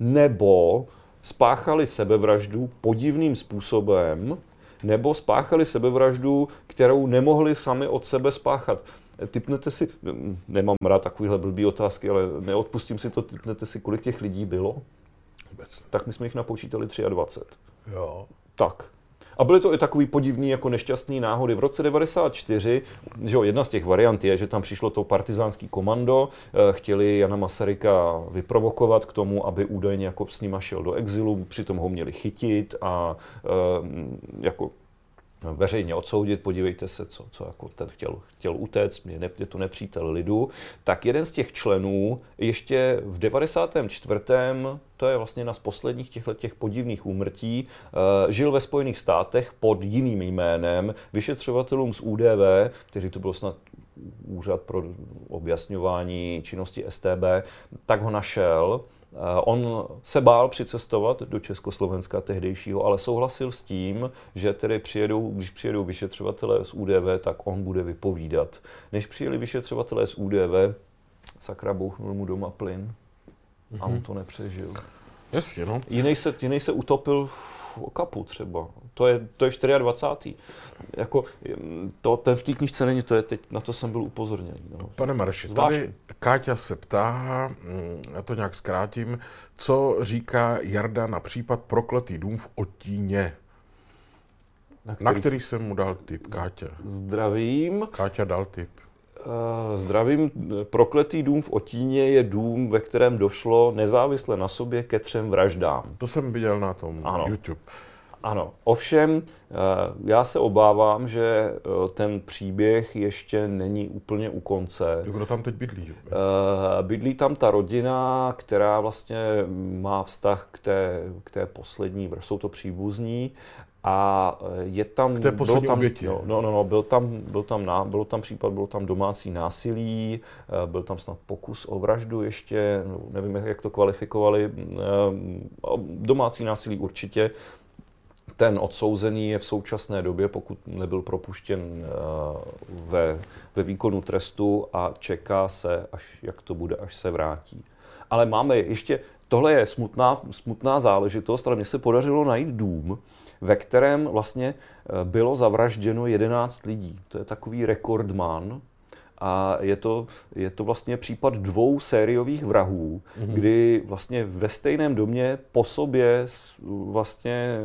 nebo spáchali sebevraždu podivným způsobem, nebo spáchali sebevraždu, kterou nemohli sami od sebe spáchat. Typnete si, nemám rád takovýhle blbý otázky, ale neodpustím si to, typnete si, kolik těch lidí bylo? Vůbec. Tak my jsme jich napočítali 23. Jo. Tak. A byly to i takový podivný jako nešťastný náhody. V roce 94, že jo, jedna z těch variant je, že tam přišlo to partizánský komando, eh, chtěli Jana Masaryka vyprovokovat k tomu, aby údajně jako s nima šel do exilu, přitom ho měli chytit a eh, jako veřejně odsoudit, podívejte se, co, co jako ten chtěl, chtěl utéct, je, ne, je to nepřítel lidu, tak jeden z těch členů ještě v 94. to je vlastně jedna z posledních těchto těch podivných úmrtí, uh, žil ve Spojených státech pod jiným jménem, vyšetřovatelům z UDV, který to byl snad úřad pro objasňování činnosti STB, tak ho našel Eh, on se bál přicestovat do Československa tehdejšího, ale souhlasil s tím, že tedy přijedou, když přijedou vyšetřovatelé z UDV, tak on bude vypovídat. Než přijeli vyšetřovatelé z UDV, sakra bouchnul mu doma plyn a on mhm. to nepřežil. Jasně, no. Jiný se, jiný se utopil v okapu třeba. To je, to je 24. Jako, to, ten v té knižce není, to je teď, na to jsem byl upozorněný. No. Pane Marši, tady Káťa se ptá, mm, já to nějak zkrátím, co říká Jarda na případ prokletý dům v Otíně? Na který, na který jsem mu dal tip, Káťa. Zdravím. Káťa dal tip. Eh, zdravím. Prokletý dům v Otíně je dům, ve kterém došlo nezávisle na sobě ke třem vraždám. To jsem viděl na tom ano. YouTube. Ano, ovšem eh, já se obávám, že eh, ten příběh ještě není úplně u konce. Kdo tam teď bydlí? Bydlí tam ta rodina, která vlastně má vztah k té, k té poslední, jsou to příbuzní a je tam... K té bylo tam, oběti. No, no, no, byl tam, byl tam, ná, bylo tam případ, bylo tam domácí násilí, byl tam snad pokus o vraždu ještě, no, nevím, jak to kvalifikovali, domácí násilí určitě. Ten odsouzený je v současné době, pokud nebyl propuštěn ve, ve výkonu trestu a čeká se, až jak to bude, až se vrátí. Ale máme ještě, tohle je smutná, smutná záležitost, ale mně se podařilo najít dům, ve kterém vlastně eh, bylo zavražděno 11 lidí. To je takový rekordman. A je to, je to vlastně případ dvou sériových vrahů, mm-hmm. kdy vlastně ve stejném domě po sobě vlastně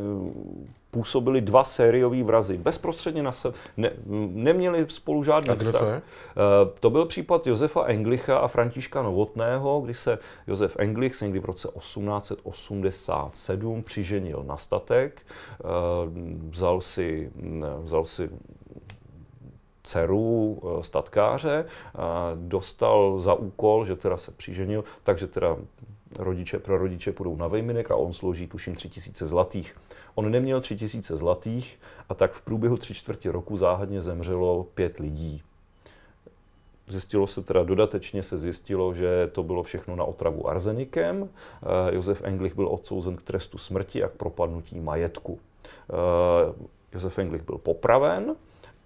působili dva sériový vrazy. Bezprostředně na sebe. Ne, neměli spolu žádný a vztah. To, je? Uh, to byl případ Josefa Englicha a Františka Novotného, kdy se Josef Englich někdy v roce 1887 přiženil na statek, uh, vzal si, vzal si dceru statkáře, dostal za úkol, že teda se přiženil, takže teda rodiče, pro rodiče půjdou na vejminek a on složí tuším tři tisíce zlatých. On neměl tři tisíce zlatých a tak v průběhu tři čtvrtě roku záhadně zemřelo pět lidí. Zjistilo se teda, dodatečně se zjistilo, že to bylo všechno na otravu arzenikem. Eh, Josef Englich byl odsouzen k trestu smrti a k propadnutí majetku. Eh, Josef Englich byl popraven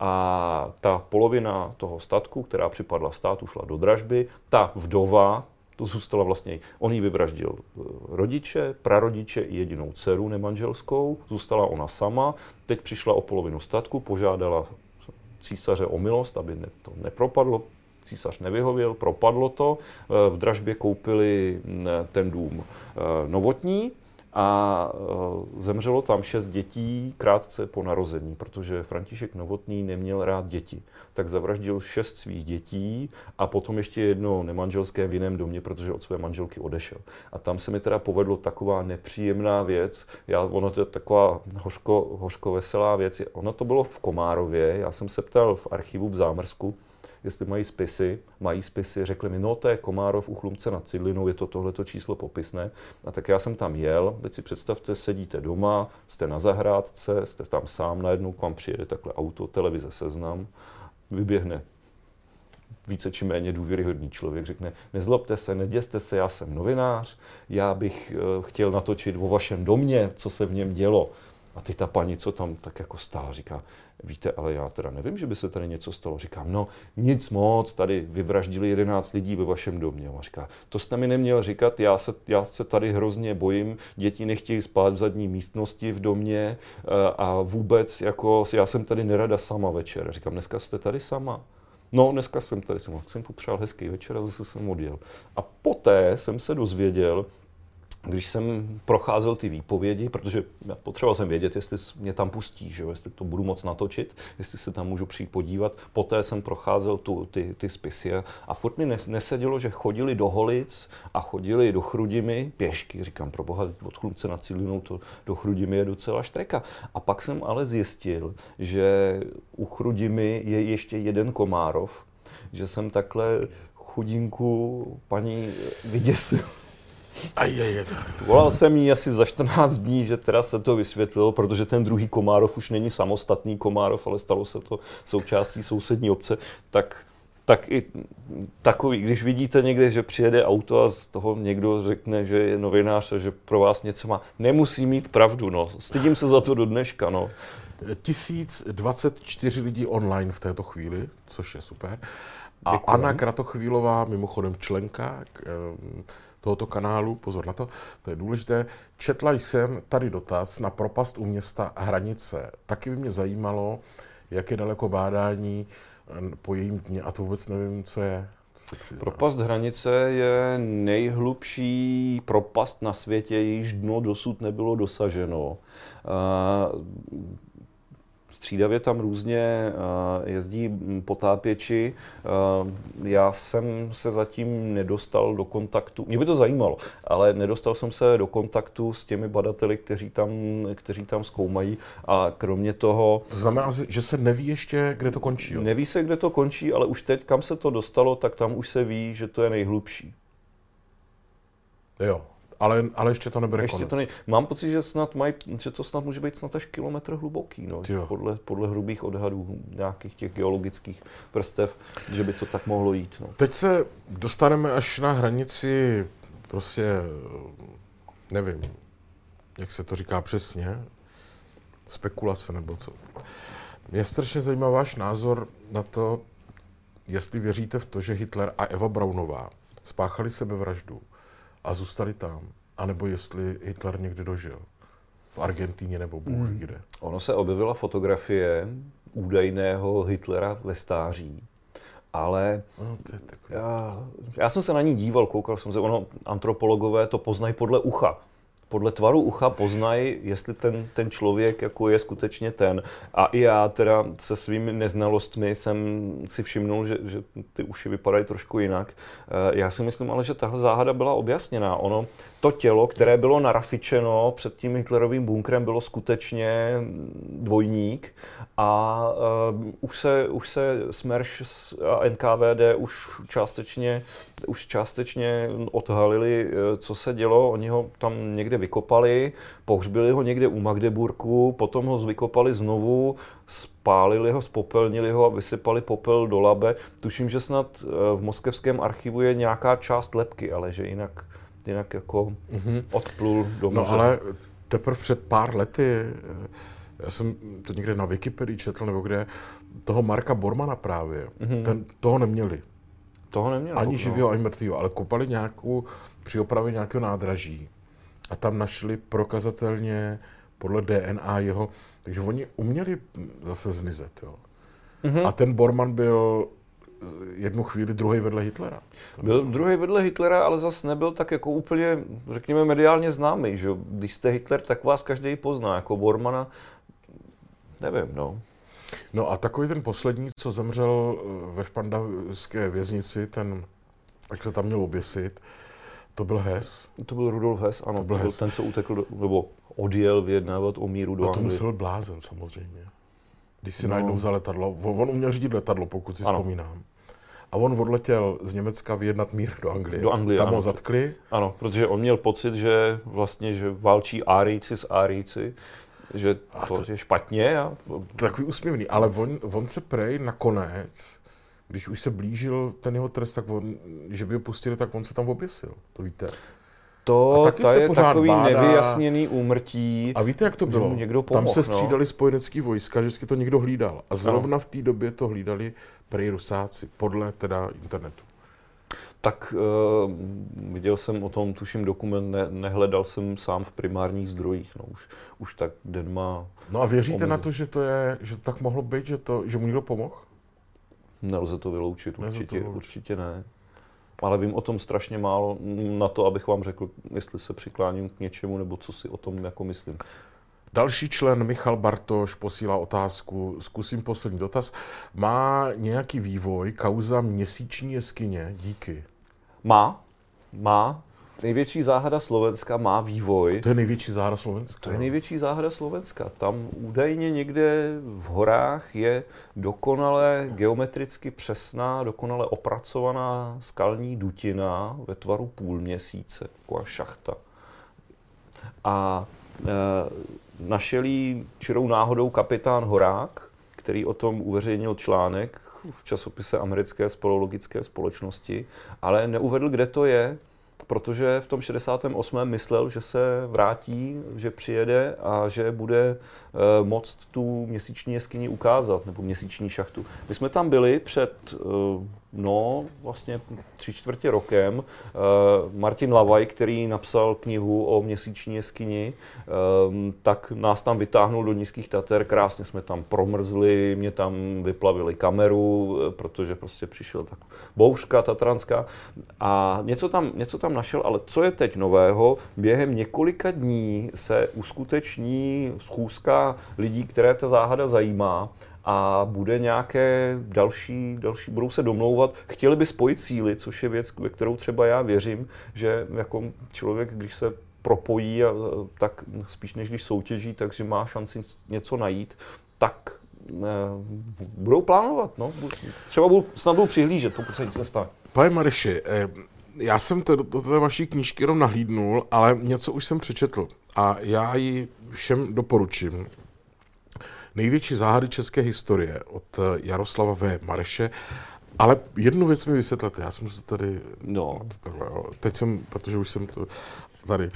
a ta polovina toho statku, která připadla státu, šla do dražby. Ta vdova, to zůstala vlastně, on ji vyvraždil eh, rodiče, prarodiče i jedinou dceru nemanželskou, zůstala ona sama, teď přišla o polovinu statku, požádala císaře o milost, aby to nepropadlo, císař nevyhověl, propadlo to, eh, v dražbě koupili mm, ten dům eh, novotní, a e, zemřelo tam šest dětí krátce po narození, protože František Novotný neměl rád děti. Tak zavraždil šest svých dětí a potom ještě jedno nemanželské v jiném domě, protože od své manželky odešel. A tam se mi teda povedlo taková nepříjemná věc. Já, ono to je taková hořko, hořko veselá věc. Ono to bylo v Komárově. Já jsem se ptal v archivu v Zámrsku, jestli mají spisy, mají spisy, řekli mi, no to je Komárov u Chlumce nad Cidlinou, je to tohleto číslo popisné. A tak já jsem tam jel, teď si představte, sedíte doma, jste na zahrádce, jste tam sám, najednou k vám přijede takhle auto, televize seznam, vyběhne více či méně důvěryhodný člověk řekne, nezlobte se, neděste se, já jsem novinář, já bych uh, chtěl natočit o vašem domě, co se v něm dělo. A ty ta paní, co tam tak jako stála, říká, víte, ale já teda nevím, že by se tady něco stalo. Říkám, no nic moc, tady vyvraždili 11 lidí ve vašem domě. A říká, to jste mi neměl říkat, já se, já se tady hrozně bojím, děti nechtějí spát v zadní místnosti v domě eh, a vůbec, jako, já jsem tady nerada sama večer. Říkám, dneska jste tady sama. No, dneska jsem tady, jsem, jsem popřál hezký večer a zase jsem odjel. A poté jsem se dozvěděl, když jsem procházel ty výpovědi, protože potřeboval jsem vědět, jestli mě tam pustí, že jo, jestli to budu moc natočit, jestli se tam můžu přijít podívat. Poté jsem procházel tu, ty, ty spisy a furt mi nesedělo, že chodili do Holic a chodili do Chrudimy pěšky. Říkám, pro boha, od Chlumce na Cílinou to do Chrudimy je docela štreka. A pak jsem ale zjistil, že u Chrudimy je ještě jeden Komárov, že jsem takhle chudinku paní vyděsil. Aj, aj, aj. Volal jsem jí asi za 14 dní, že teda se to vysvětlilo, protože ten druhý Komárov už není samostatný Komárov, ale stalo se to součástí sousední obce, tak tak i takový, když vidíte někde, že přijede auto a z toho někdo řekne, že je novinář a že pro vás něco má, nemusí mít pravdu, no. Stydím se za to do dneška, no. 1024 lidí online v této chvíli, což je super. A Děkujem. Anna Kratochvílová, mimochodem členka tohoto kanálu, pozor na to, to je důležité, četla jsem tady dotaz na propast u města Hranice. Taky by mě zajímalo, jak je daleko bádání eh, po jejím dně, a to vůbec nevím, co je. Propast hranice je nejhlubší propast na světě, jejíž dno dosud nebylo dosaženo. Eh, Střídavě tam různě uh, jezdí potápěči. Uh, já jsem se zatím nedostal do kontaktu, mě by to zajímalo, ale nedostal jsem se do kontaktu s těmi badateli, kteří tam, kteří tam zkoumají a kromě toho... To znamená, že se neví ještě, kde to končí? Jo? Neví se, kde to končí, ale už teď, kam se to dostalo, tak tam už se ví, že to je nejhlubší. Jo, ale, ale ještě to nebude ještě konec. To nej... Mám pocit, že, snad maj, že to snad může být snad až kilometr hluboký, no, podle, podle hrubých odhadů nějakých těch geologických vrstev, že by to tak mohlo jít. No. Teď se dostaneme až na hranici, prostě, nevím, jak se to říká přesně, spekulace nebo co. Mě strašně zajímá váš názor na to, jestli věříte v to, že Hitler a Eva Braunová spáchali sebevraždu a zůstali tam. A nebo jestli Hitler někdy dožil. V Argentíně nebo Bůh hmm. kde. Ono se objevila fotografie údajného Hitlera ve stáří. Ale no, to je já, já jsem se na ní díval, koukal jsem se, ono antropologové to poznají podle ucha podle tvaru ucha poznají, jestli ten, ten člověk jako je skutečně ten. A i já teda se svými neznalostmi jsem si všimnul, že, že ty uši vypadají trošku jinak. Eh, já si myslím ale, že tahle záhada byla objasněná. Ono, to tělo, které bylo narafičeno před tím Hitlerovým bunkrem, bylo skutečně dvojník a uh, už, se, už se SMERŠ a NKVD už částečně, už částečně odhalili, eh, co se dělo. Oni ho tam někde vykopali, pohřbili ho někde u Magdeburku, potom ho vykopali znovu, spálili ho, spopelnili ho a vysypali popel do labe. Tuším, že snad eh, v moskevském archivu je nějaká část lepky, ale že jinak jinak jako mm-hmm. odplul do moře. No ale teprve před pár lety, eh, já jsem to někde na Wikipedii četl, nebo kde, toho Marka Bormana právě, mm-hmm. ten, toho neměli. Toho neměli. Ani no. živého, ani mrtvého, ale kopali nějakou, při opravě nějakého nádraží a tam našli prokazatelně podle DNA jeho, takže oni uměli zase zmizet, jo. Mm-hmm. A ten Borman byl jednu chvíli druhý vedle Hitlera. Byl druhý vedle Hitlera, ale zas nebyl tak jako úplně, řekněme, mediálně známý. Že? Když jste Hitler, tak vás každý pozná. Jako Bormana, nevím, no. No a takový ten poslední, co zemřel eh, ve špandavské věznici, ten, jak se tam měl oběsit, to byl Hess. To byl Rudolf Hess, ano. To byl, to byl ten, co utekl, do, nebo odjel vyjednávat o míru do A to musel blázen samozřejmě. Když si no. najednou vzal letadlo, on uměl řídit letadlo, pokud si ano. vzpomínám. A on odletěl z Německa vyjednat mír do Anglie. Do Anglie, Tam ano. ho zatkli. Ano, protože on měl pocit, že vlastně, že válčí Árijci s Árijci, že to, to je špatně. A... Takový úsměvný, ale on, on se prej nakonec, když už se blížil ten jeho trest, tak on, že by ho pustili, tak on se tam oběsil, to víte. To, A taky to se je pořád takový bádá. nevyjasněný úmrtí. A víte, jak to bylo? někdo Tam pomohl, se no. střídali spojenecký vojska, že vždycky to někdo hlídal. A zrovna v té době to hlídali prej Rusáci, podle teda internetu. Tak uh, viděl jsem o tom, tuším, dokument, ne, nehledal jsem sám v primárních zdrojích. No, už, už tak den má, No a věříte Omezit. na to, že to je, že to tak mohlo být, že, to, že mu někdo pomohl? Nelze to vyloučit, Nelze to určitě, vyloučit. určitě ne. Ale vím o tom strašně málo na to, abych vám řekl, jestli se přikláním k něčemu, nebo co si o tom jako myslím. Další člen Michal Bartoš posílá otázku, zkusím poslední dotaz. Má nějaký vývoj kauza měsíční jeskyně? Díky. Má, má. Největší záhada Slovenska má vývoj. To je největší záhada Slovenska. To je největší záhada Slovenska. Tam údajně někde v horách je dokonale geometricky přesná, dokonale opracovaná skalní dutina ve tvaru půlměsíce, taková šachta. A e, našel jí čirou náhodou kapitán Horák, který o tom uveřejnil článek v časopise Americké spolologické společnosti, ale neuvedl, kde to je, protože v tom 68. myslel, že se vrátí, že přijede a že bude e, moct tu měsíční jeskyni ukázat, nebo měsíční šachtu. My jsme tam byli před, e, no, vlastně tři čtvrtě rokem. E, Martin Lavaj, který napsal knihu o měsíční jeskyni, e, tak nás tam vytáhnul do nízkých Tater, krásně jsme tam promrzli, mě tam vyplavili kameru, e, protože prostě přišel tak bouřka tatranská. A něco tam, něco tam našel, ale co je teď nového, během několika dní se uskuteční schůzka lidí, které ta záhada zajímá a bude nějaké další, další, budou se domlouvat, chtěli by spojit síly, což je věc, ve kterou třeba já věřím, že jako člověk, když se propojí, a, tak spíš než když soutěží, takže má šanci něco najít, tak eh, budou plánovat, no. Třeba budou, snad budou přihlížet, pokud se nic nestane. Pane Mareši, eh, já jsem to, do té vaší knížky jenom nahlídnul, ale něco už jsem přečetl a já ji všem doporučím. Největší záhady české historie od eh, Jaroslava V. Mareše, ale jednu věc mi vysvětlete, já jsem to tady, No. takhle, jo. teď jsem, protože už jsem to tady,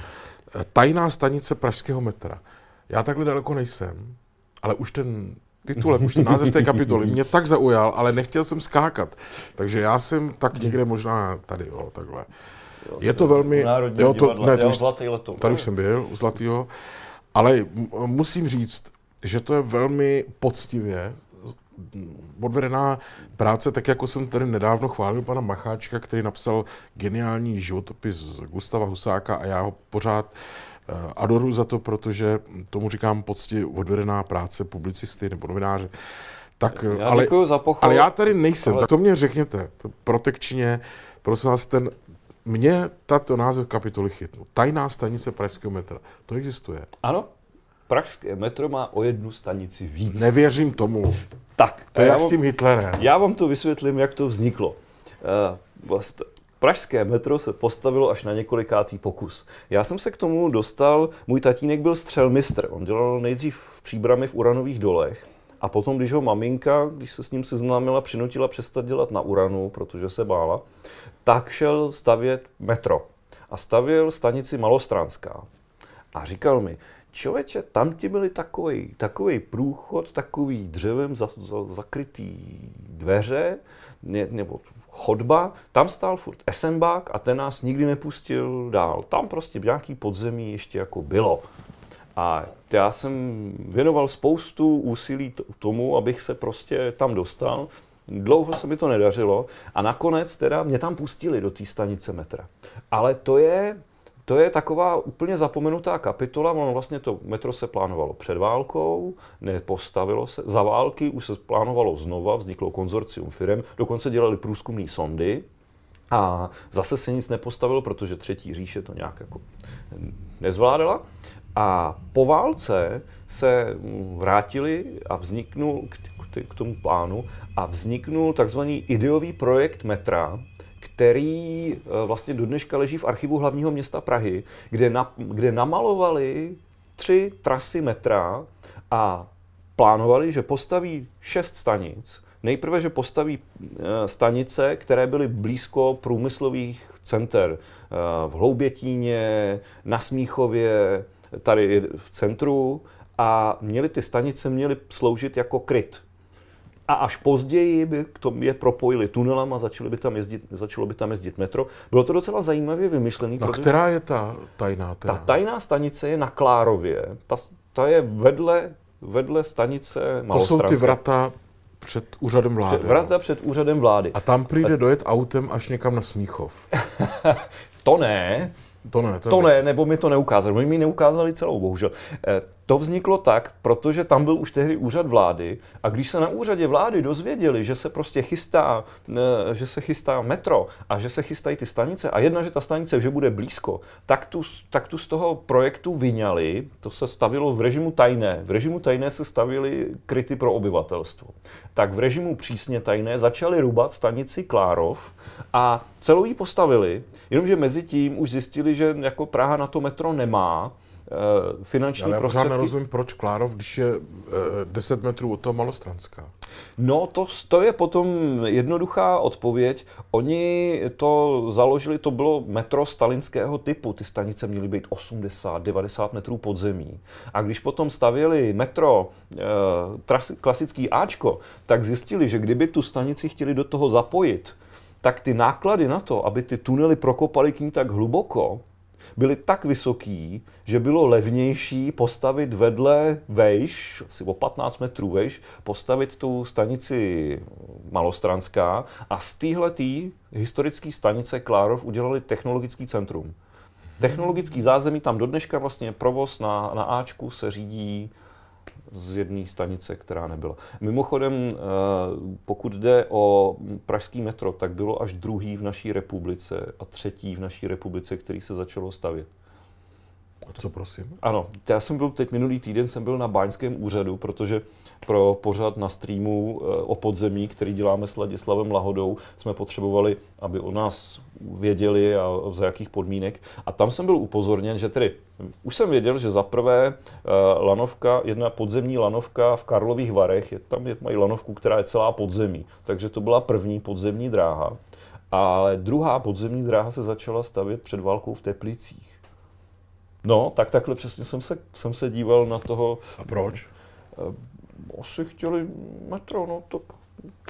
Eh, tajná stanice pražského metra. Já takhle daleko nejsem, ale už ten titulek, už ten název té kapitoly mě tak zaujal, ale nechtěl jsem skákat. Takže já jsem tak někde možná tady, jo, takhle. Je to velmi... Národní jo, to, ne, to už, tady už jsem byl u Zlatýho, ale musím říct, že to je velmi poctivě odvedená práce, tak jako jsem tady nedávno chválil pana Macháčka, který napsal geniální životopis Gustava Husáka a já ho pořád eh, adoruji za to, protože tomu říkám poctivě odvedená práce publicisty nebo novináře. Tak, eh, Já ale, děkuji za pochvalu. ale já tady nejsem, ale- tak to mě řekněte, to protekčně, prosím vás, ten, mě tato název kapitoly chytnul. Tajná stanice Pražského metra. To existuje. Ano, pražské metro má o jednu stanici víc. Nevěřím tomu. Tak, To je jak s tím Hitlerem. Já vám to vysvětlím, jak to vzniklo. Eh, Vlast, pražské metro se postavilo až na několikátý pokus. Já jsem se k tomu dostal, můj tatínek byl střelmistr, on dělal nejdřív v příbrami v uranových dolech a potom, když ho maminka, když se s ním seznámila, přinutila přestat dělat na uranu, protože se bála, tak šel stavět metro. A stavěl stanici Malostranská. A říkal mi, člověče, tam ti byly takový, takový průchod, takový dřevem za, za, zakrytý dveře, ne, nebo chodba, tam stál furt Essenbach a ten nás nikdy nepustil dál. Tam prostě nějaký podzemí ještě jako bylo. A já jsem věnoval spoustu úsilí tomu, abych se prostě tam dostal. Dlouho se mi to nedařilo a nakonec teda mě tam pustili do té stanice metra. Ale to je, to je taková úplně zapomenutá kapitola. Ono vlastně to metro se plánovalo před válkou, nepostavilo se. Za války už se plánovalo znova, vzniklo konzorcium firem, dokonce dělali průzkumné sondy, a zase se nic nepostavilo, protože třetí říše to nějak jako nezvládala. A po válce se vrátili a vzniknul k, k, k tomu plánu a vzniknul takzvaný ideový projekt metra, který eh, vlastně do dneška leží v archivu hlavního města Prahy, kde, na, kde namalovali tři trasy metra a plánovali, že postaví šest stanic, Nejprve, že postaví eh, stanice, které byly blízko průmyslových center eh, v Hloubětíně, na Smíchově, tady v centru a měly ty stanice měly sloužit jako kryt. A až později by k tomu je propojili tunelem a začali by tam jezdit, začalo by tam jezdit metro. Bylo to docela zajímavě vymyšlené. No, která je ta tajná? Teda? Ta tajná stanice je na Klárově. Ta, ta je vedle, vedle stanice Malostranské. To jsou ty vrata před úřadem vlády. Před, vrata před úřadem vlády. A tam přijde dojet autem až někam na Smíchov. to ne, to ne, to, to ne, nebo mi to neukázali. Oni mi neukázali celou, bohužel. Eh, to vzniklo tak, protože tam byl už tehdy úřad vlády a když se na úřadě vlády dozvěděli, že se prostě chystá, eh, že se chystá metro a že se chystají ty stanice a jedna, že ta stanice že bude blízko, tak tu, tak tu z toho projektu vyňali, to se stavilo v režimu tajné. V režimu tajné se stavili kryty pro obyvatelstvo. Tak v režimu přísně tajné začali rubat stanici Klárov a celou ji postavili, jenomže mezi tím už zjistili, že jako Praha na to metro nemá, finanční Ale já prostředky. Ale nerozumím, proč Klárov, když je 10 eh, metrů od toho Malostranská. No, to, to je potom jednoduchá odpověď. Oni to založili, to bylo metro stalinského typu. Ty stanice měly být 80-90 metrů pod zemí. A když potom stavěli metro e, klasický Ačko, tak zjistili, že kdyby tu stanici chtěli do toho zapojit, tak ty náklady na to, aby ty tunely prokopali k ní tak hluboko, byly tak vysoký, že bylo levnější postavit vedle vejš, asi o 15 metrů vejš, postavit tu stanici Malostranská a z téhletý historické stanice Klárov udělali technologický centrum. Technologický zázemí tam do dneška vlastně provoz na, na Ačku se řídí z jedné stanice, která nebyla. Mimochodem, eh, pokud jde o pražský metro, tak bylo až druhý v naší republice a třetí v naší republice, který se začalo stavět. A co prosím? Ano, já jsem byl teď minulý týden jsem byl na Báňském úřadu, protože pro pořad na streamu eh, o podzemí, který děláme s Ladislavem Lahodou, jsme potřebovali, aby o nás věděli a za jakých podmínek. A tam jsem byl upozorněn, že tedy už jsem věděl, že za prvé eh, lanovka, jedna podzemní lanovka v Karlových Varech, je, tam je, mají lanovku, která je celá podzemí, takže to byla první podzemní dráha. Ale druhá podzemní dráha se začala stavět před válkou v Teplicích. No, tak takhle přesně jsem se, jsem se díval na toho. A proč? Asi chtěli metro, no tak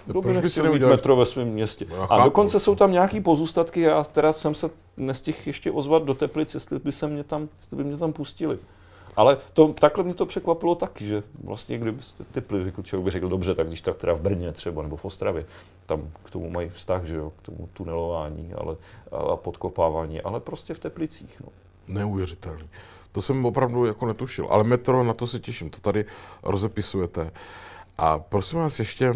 kdo by nechtěl mít metro ve svém městě. No, a dokonce jsou tam nějaký pozůstatky, já teda jsem se nestihl ještě ozvat do Teplic, jestli by, se mě tam, jestli by mě tam pustili. Ale to, takhle mě to překvapilo taky, že vlastně kdyby Tepli, jako člověk by řekl, dobře, tak když tak teda v Brně třeba nebo v Ostravě, tam k tomu mají vztah, že jo, k tomu tunelování ale, a podkopávání, ale prostě v Teplicích. No. Neuvěřitelný. To jsem opravdu jako netušil. Ale metro, na to se těším, to tady rozepisujete. A prosím vás ještě, uh,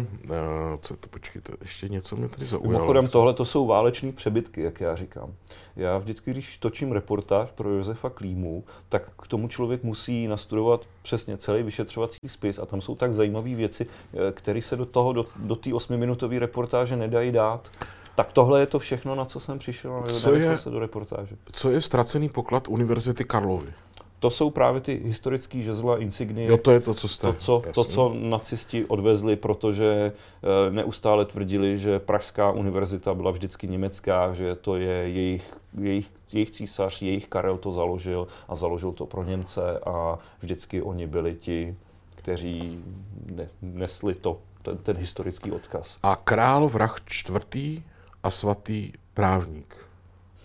co to, počkejte, ještě něco mě tady zaujalo. Mimochodem tohle to jsou váleční přebytky, jak já říkám. Já vždycky, když točím reportáž pro Josefa Klímu, tak k tomu člověk musí nastudovat přesně celý vyšetřovací spis a tam jsou tak zajímavé věci, eh, které se do toho, do, do té osmiminutové reportáže nedají dát. Tak tohle je to všechno, na co jsem přišel, ale co je, se do reportáže. Co je ztracený poklad Univerzity Karlovy? To jsou právě ty historické žezla, insignie. Jo, to je to, co jste. To, co, to, co nacisti odvezli, protože eh, neustále tvrdili, že Pražská univerzita byla vždycky německá, že to je jejich, jejich, jejich císař, jejich Karel to založil a založil to pro Němce a vždycky oni byli ti, kteří ne, nesli to, ten, ten historický odkaz. A král vrah čtvrtý a svatý právník.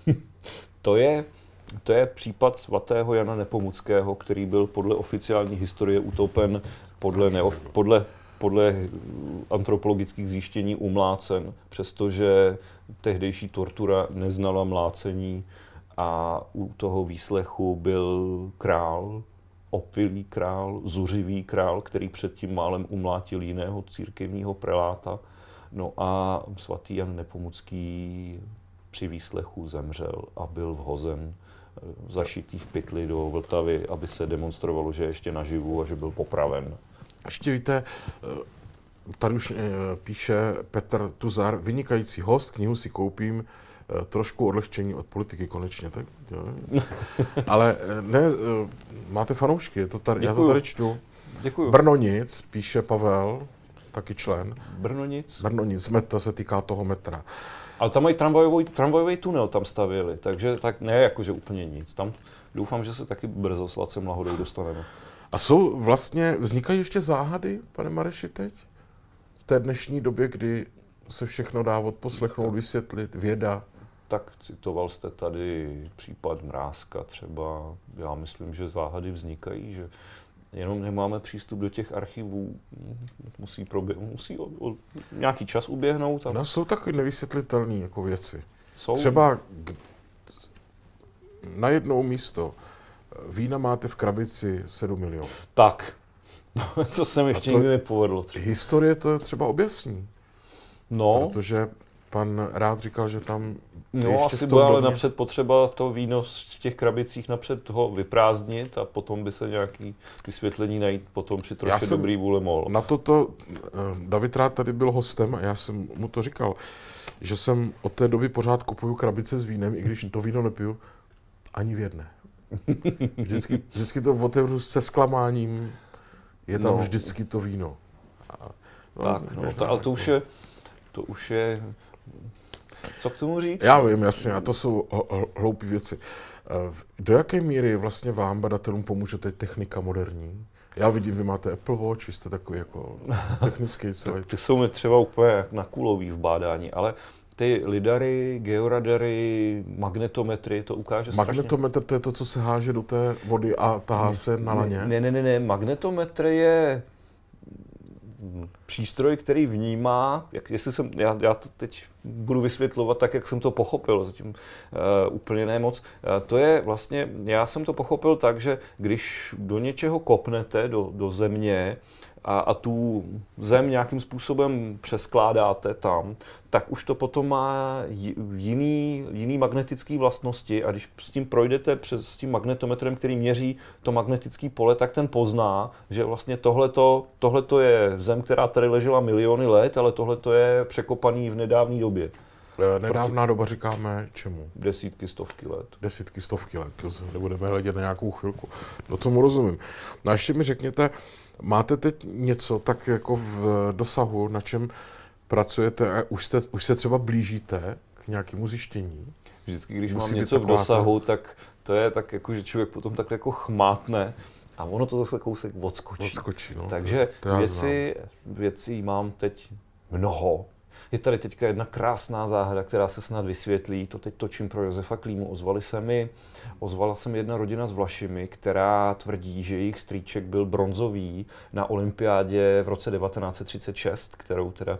to je to je případ svatého Jana Nepomuckého, který byl podle oficiální historie utopen podle, neof, podle, podle antropologických zjištění umlácen, přestože tehdejší tortura neznala mlácení a u toho výslechu byl král, opilý král, zuřivý král, který předtím málem umlátil jiného církevního preláta. No a svatý Jan Nepomucký při výslechu zemřel a byl vhozen zašitý v pytli do Vltavy, aby se demonstrovalo, že je ještě naživu a že byl popraven. Ještě víte, eh, tady už eh, píše Petr Tuzar, vynikající host, knihu si koupím, eh, trošku odlehčení od politiky konečně, tak jo. Ale ne, máte fanoušky, to tady, já to tady čtu. Děkuju. Brno nic, píše Pavel. taky člen. Brno nic. Brno nic, to se týká toho metra. Ale tam mají tramvajový, tramvajový tunel tam stavěli, takže tak ne jakože úplně nic. Tam doufám, že se taky brzo s Lacem Lahodou dostaneme. A jsou vlastně, vznikají ještě záhady, pane Mareši, teď? V té dnešní době, kdy se všechno dá odposlechnout, vysvětlit, věda. Tak citoval jste tady případ Mrázka třeba. Já myslím, že záhady vznikají, že jenom nemáme přístup do těch archivů. Musí, probě- musí o, o, nějaký čas uběhnout. A... No, jsou takové nevysvětlitelné jako věci. Jsou. Třeba k... na jednou místo vína máte v krabici 7 milionů. Tak, to se mi ještě nikdy nepovedlo. Historie to třeba objasní. No. Protože pan rád říkal, že tam No, asi bude ale napřed potřeba to víno v těch krabicích napřed toho vyprázdnit a potom by se nějaký vysvětlení najít potom při trošku dobrý vůle mohl. Na toto, eh, David Rád tady byl hostem a já jsem mu to říkal, že jsem od té doby pořád kupuju krabice s vínem, i když to víno nepiju ani v jedné. Vždycky, vždycky to otevřu se zklamáním, je tam no. vždycky to víno. A, no, tak, no, to, ale to už je, to už je co k tomu říct? Já vím, jasně, a to jsou hloupé věci. Eh, do jaké míry vlastně vám, badatelům, pomůže teď technika moderní? Já vidím, vy máte Apple Watch, vy jste takový jako technický celý. ty jsou mi třeba úplně na kulový v bádání, ale ty lidary, georadary, magnetometry, to ukáže Magnetometr to je to, co se háže do té vody a tahá ne, se na laně? Ne, ne, ne, ne, magnetometr je přístroj, který vnímá, jak, jestli jsem, já, já to teď budu vysvětlovat tak, jak jsem to pochopil, zatím uh, úplně ne moc. Uh, to je vlastně, já jsem to pochopil tak, že když do něčeho kopnete, do, do země, a, a tu zem nějakým způsobem přeskládáte tam, tak už to potom má jiný, jiný magnetický vlastnosti a když s tím projdete přes s tím magnetometrem, který měří to magnetické pole, tak ten pozná, že vlastně tohleto, tohleto je zem, která tady ležela miliony let, ale tohleto je překopaný v nedávné době. E, nedávná doba říkáme čemu? Desítky, stovky let. Desítky, stovky let, to nebudeme hledět na nějakou chvilku. No tomu rozumím. No a ještě mi řekněte, máte teď něco tak jako v dosahu, na čem pracujete a už, jste, už se třeba blížíte k nějakému zjištění? Vždycky, když Musí mám něco v dosahu, to... tak to je tak jako, že člověk potom tak jako chmátne a ono to zase kousek odskočí. odskočí no, Takže to, to věci, věci mám teď mnoho. Je tady teďka jedna krásná záhada, která se snad vysvětlí. To teď točím pro Josefa Klímu. Ozvali se mi, ozvala se mi jedna rodina s Vlašimi, která tvrdí, že jejich strýček byl bronzový na olympiádě v roce 1936, kterou teda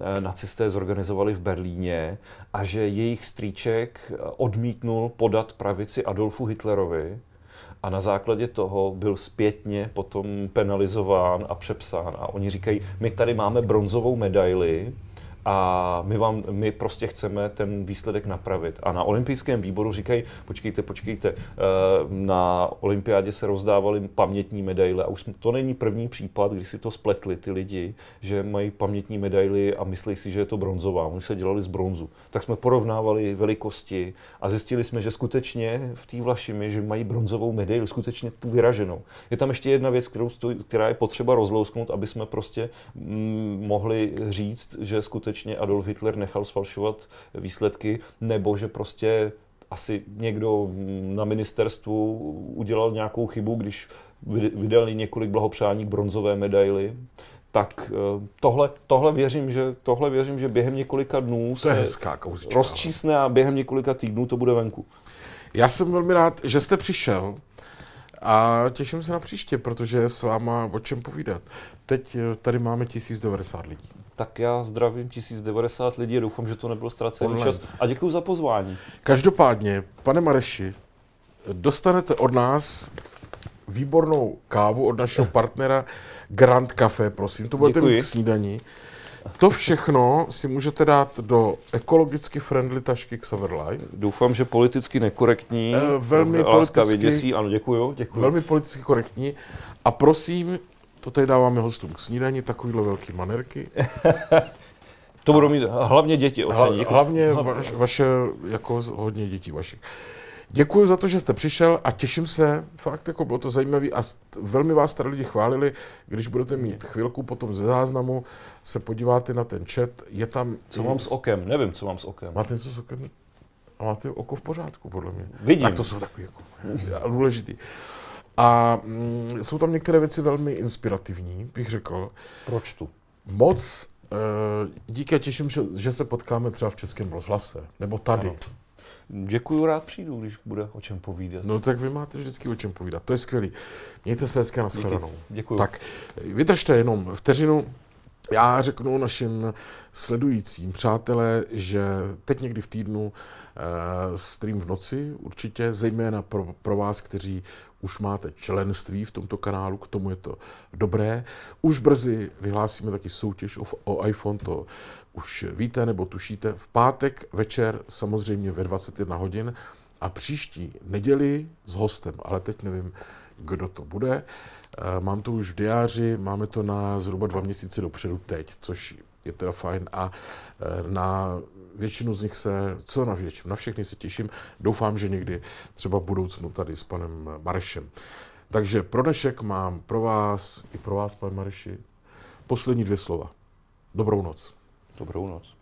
eh, nacisté zorganizovali v Berlíně a že jejich strýček eh, odmítnul podat pravici Adolfu Hitlerovi a na základě toho byl zpětně potom penalizován a přepsán. A oni říkají, my tady máme bronzovou medaili, a my, vám, my prostě chceme ten výsledek napravit. A na olympijském výboru říkají, počkejte, počkejte, eh, na olympiádě se rozdávaly pamětní medaile a už to není první případ, kdy si to spletli ty lidi, že mají pamětní medaily a myslí si, že je to bronzová. Oni se dělali z bronzu. Tak jsme porovnávali velikosti a zjistili jsme, že skutečně v té Vlašimi, že mají bronzovou medaili, skutečně tu vyraženou. Je tam ještě jedna věc, kterou stojí, která je potřeba rozlousknout, aby jsme prostě mm, mohli říct, že skutečně skutečně Adolf Hitler nechal sfalšovat výsledky, nebo že prostě asi někdo na ministerstvu udělal nějakou chybu, když vydali několik blahopřání k bronzové medaili. Tak eh, tohle, tohle, věřím, že, tohle věřím, že během několika dnů to se rozčísne a během několika týdnů to bude venku. Já jsem velmi rád, že jste přišel a těším se na příště, protože je s váma o čem povídat. Teď eh, tady máme 1090 lidí tak já zdravím 1090 lidí a doufám, že to nebyl ztracený Online. čas. A děkuji za pozvání. Každopádně, pane Mareši, dostanete od nás výbornou kávu od našeho partnera Grand Café, prosím. To budete mít k snídaní. To všechno si můžete dát do ekologicky friendly tašky Xaver Life. Doufám, že politicky nekorektní. E, velmi politicky, děsí, ano, děkuju, děkuju. Velmi politicky korektní. A prosím, to tady dáváme hostům k snídani, takovýhle velký manerky. to budou mít hlavně děti ocení. Hlavně vaš, vaše, jako hodně dětí vašich. Děkuji za to, že jste přišel a těším se, fakt jako bylo to zajímavé a velmi vás tady lidi chválili, když budete mít chvilku potom ze záznamu, se podíváte na ten chat, je tam... Co mám s okem? Nevím, co mám s okem. Máte něco s okem? A máte oko v pořádku, podle mě. Vidím. Tak to jsou takový jako důležitý. A mm, jsou tam některé věci velmi inspirativní, bych řekl. Proč tu? Moc e, díky a těším, že, že se potkáme třeba v Českém rozhlase, nebo tady. Ano. Děkuju, rád přijdu, když bude o čem povídat. No tak vy máte vždycky o čem povídat, to je skvělý. Mějte se hezké na shledanou. Děkuji. Tak, vydržte jenom vteřinu. Já řeknu našim sledujícím, přátelé, že teď někdy v týdnu uh, stream v noci, určitě, zejména pro, pro vás, kteří už máte členství v tomto kanálu, k tomu je to dobré. Už brzy vyhlásíme taky soutěž o, o iPhone, to už víte nebo tušíte. V pátek večer, samozřejmě ve 21 hodin, a příští neděli s hostem, ale teď nevím, kdo to bude. Eh, mám to už v diáři, máme to na zhruba dva měsíce dopředu teď, což je teda fajn a eh, na většinu z nich se, co na většinu, na všechny se těším. Doufám, že někdy třeba v budoucnu tady s panem Marešem. Takže pro dnešek mám pro vás i pro vás, pane Mareši, poslední dvě slova. Dobrou noc. Dobrou noc.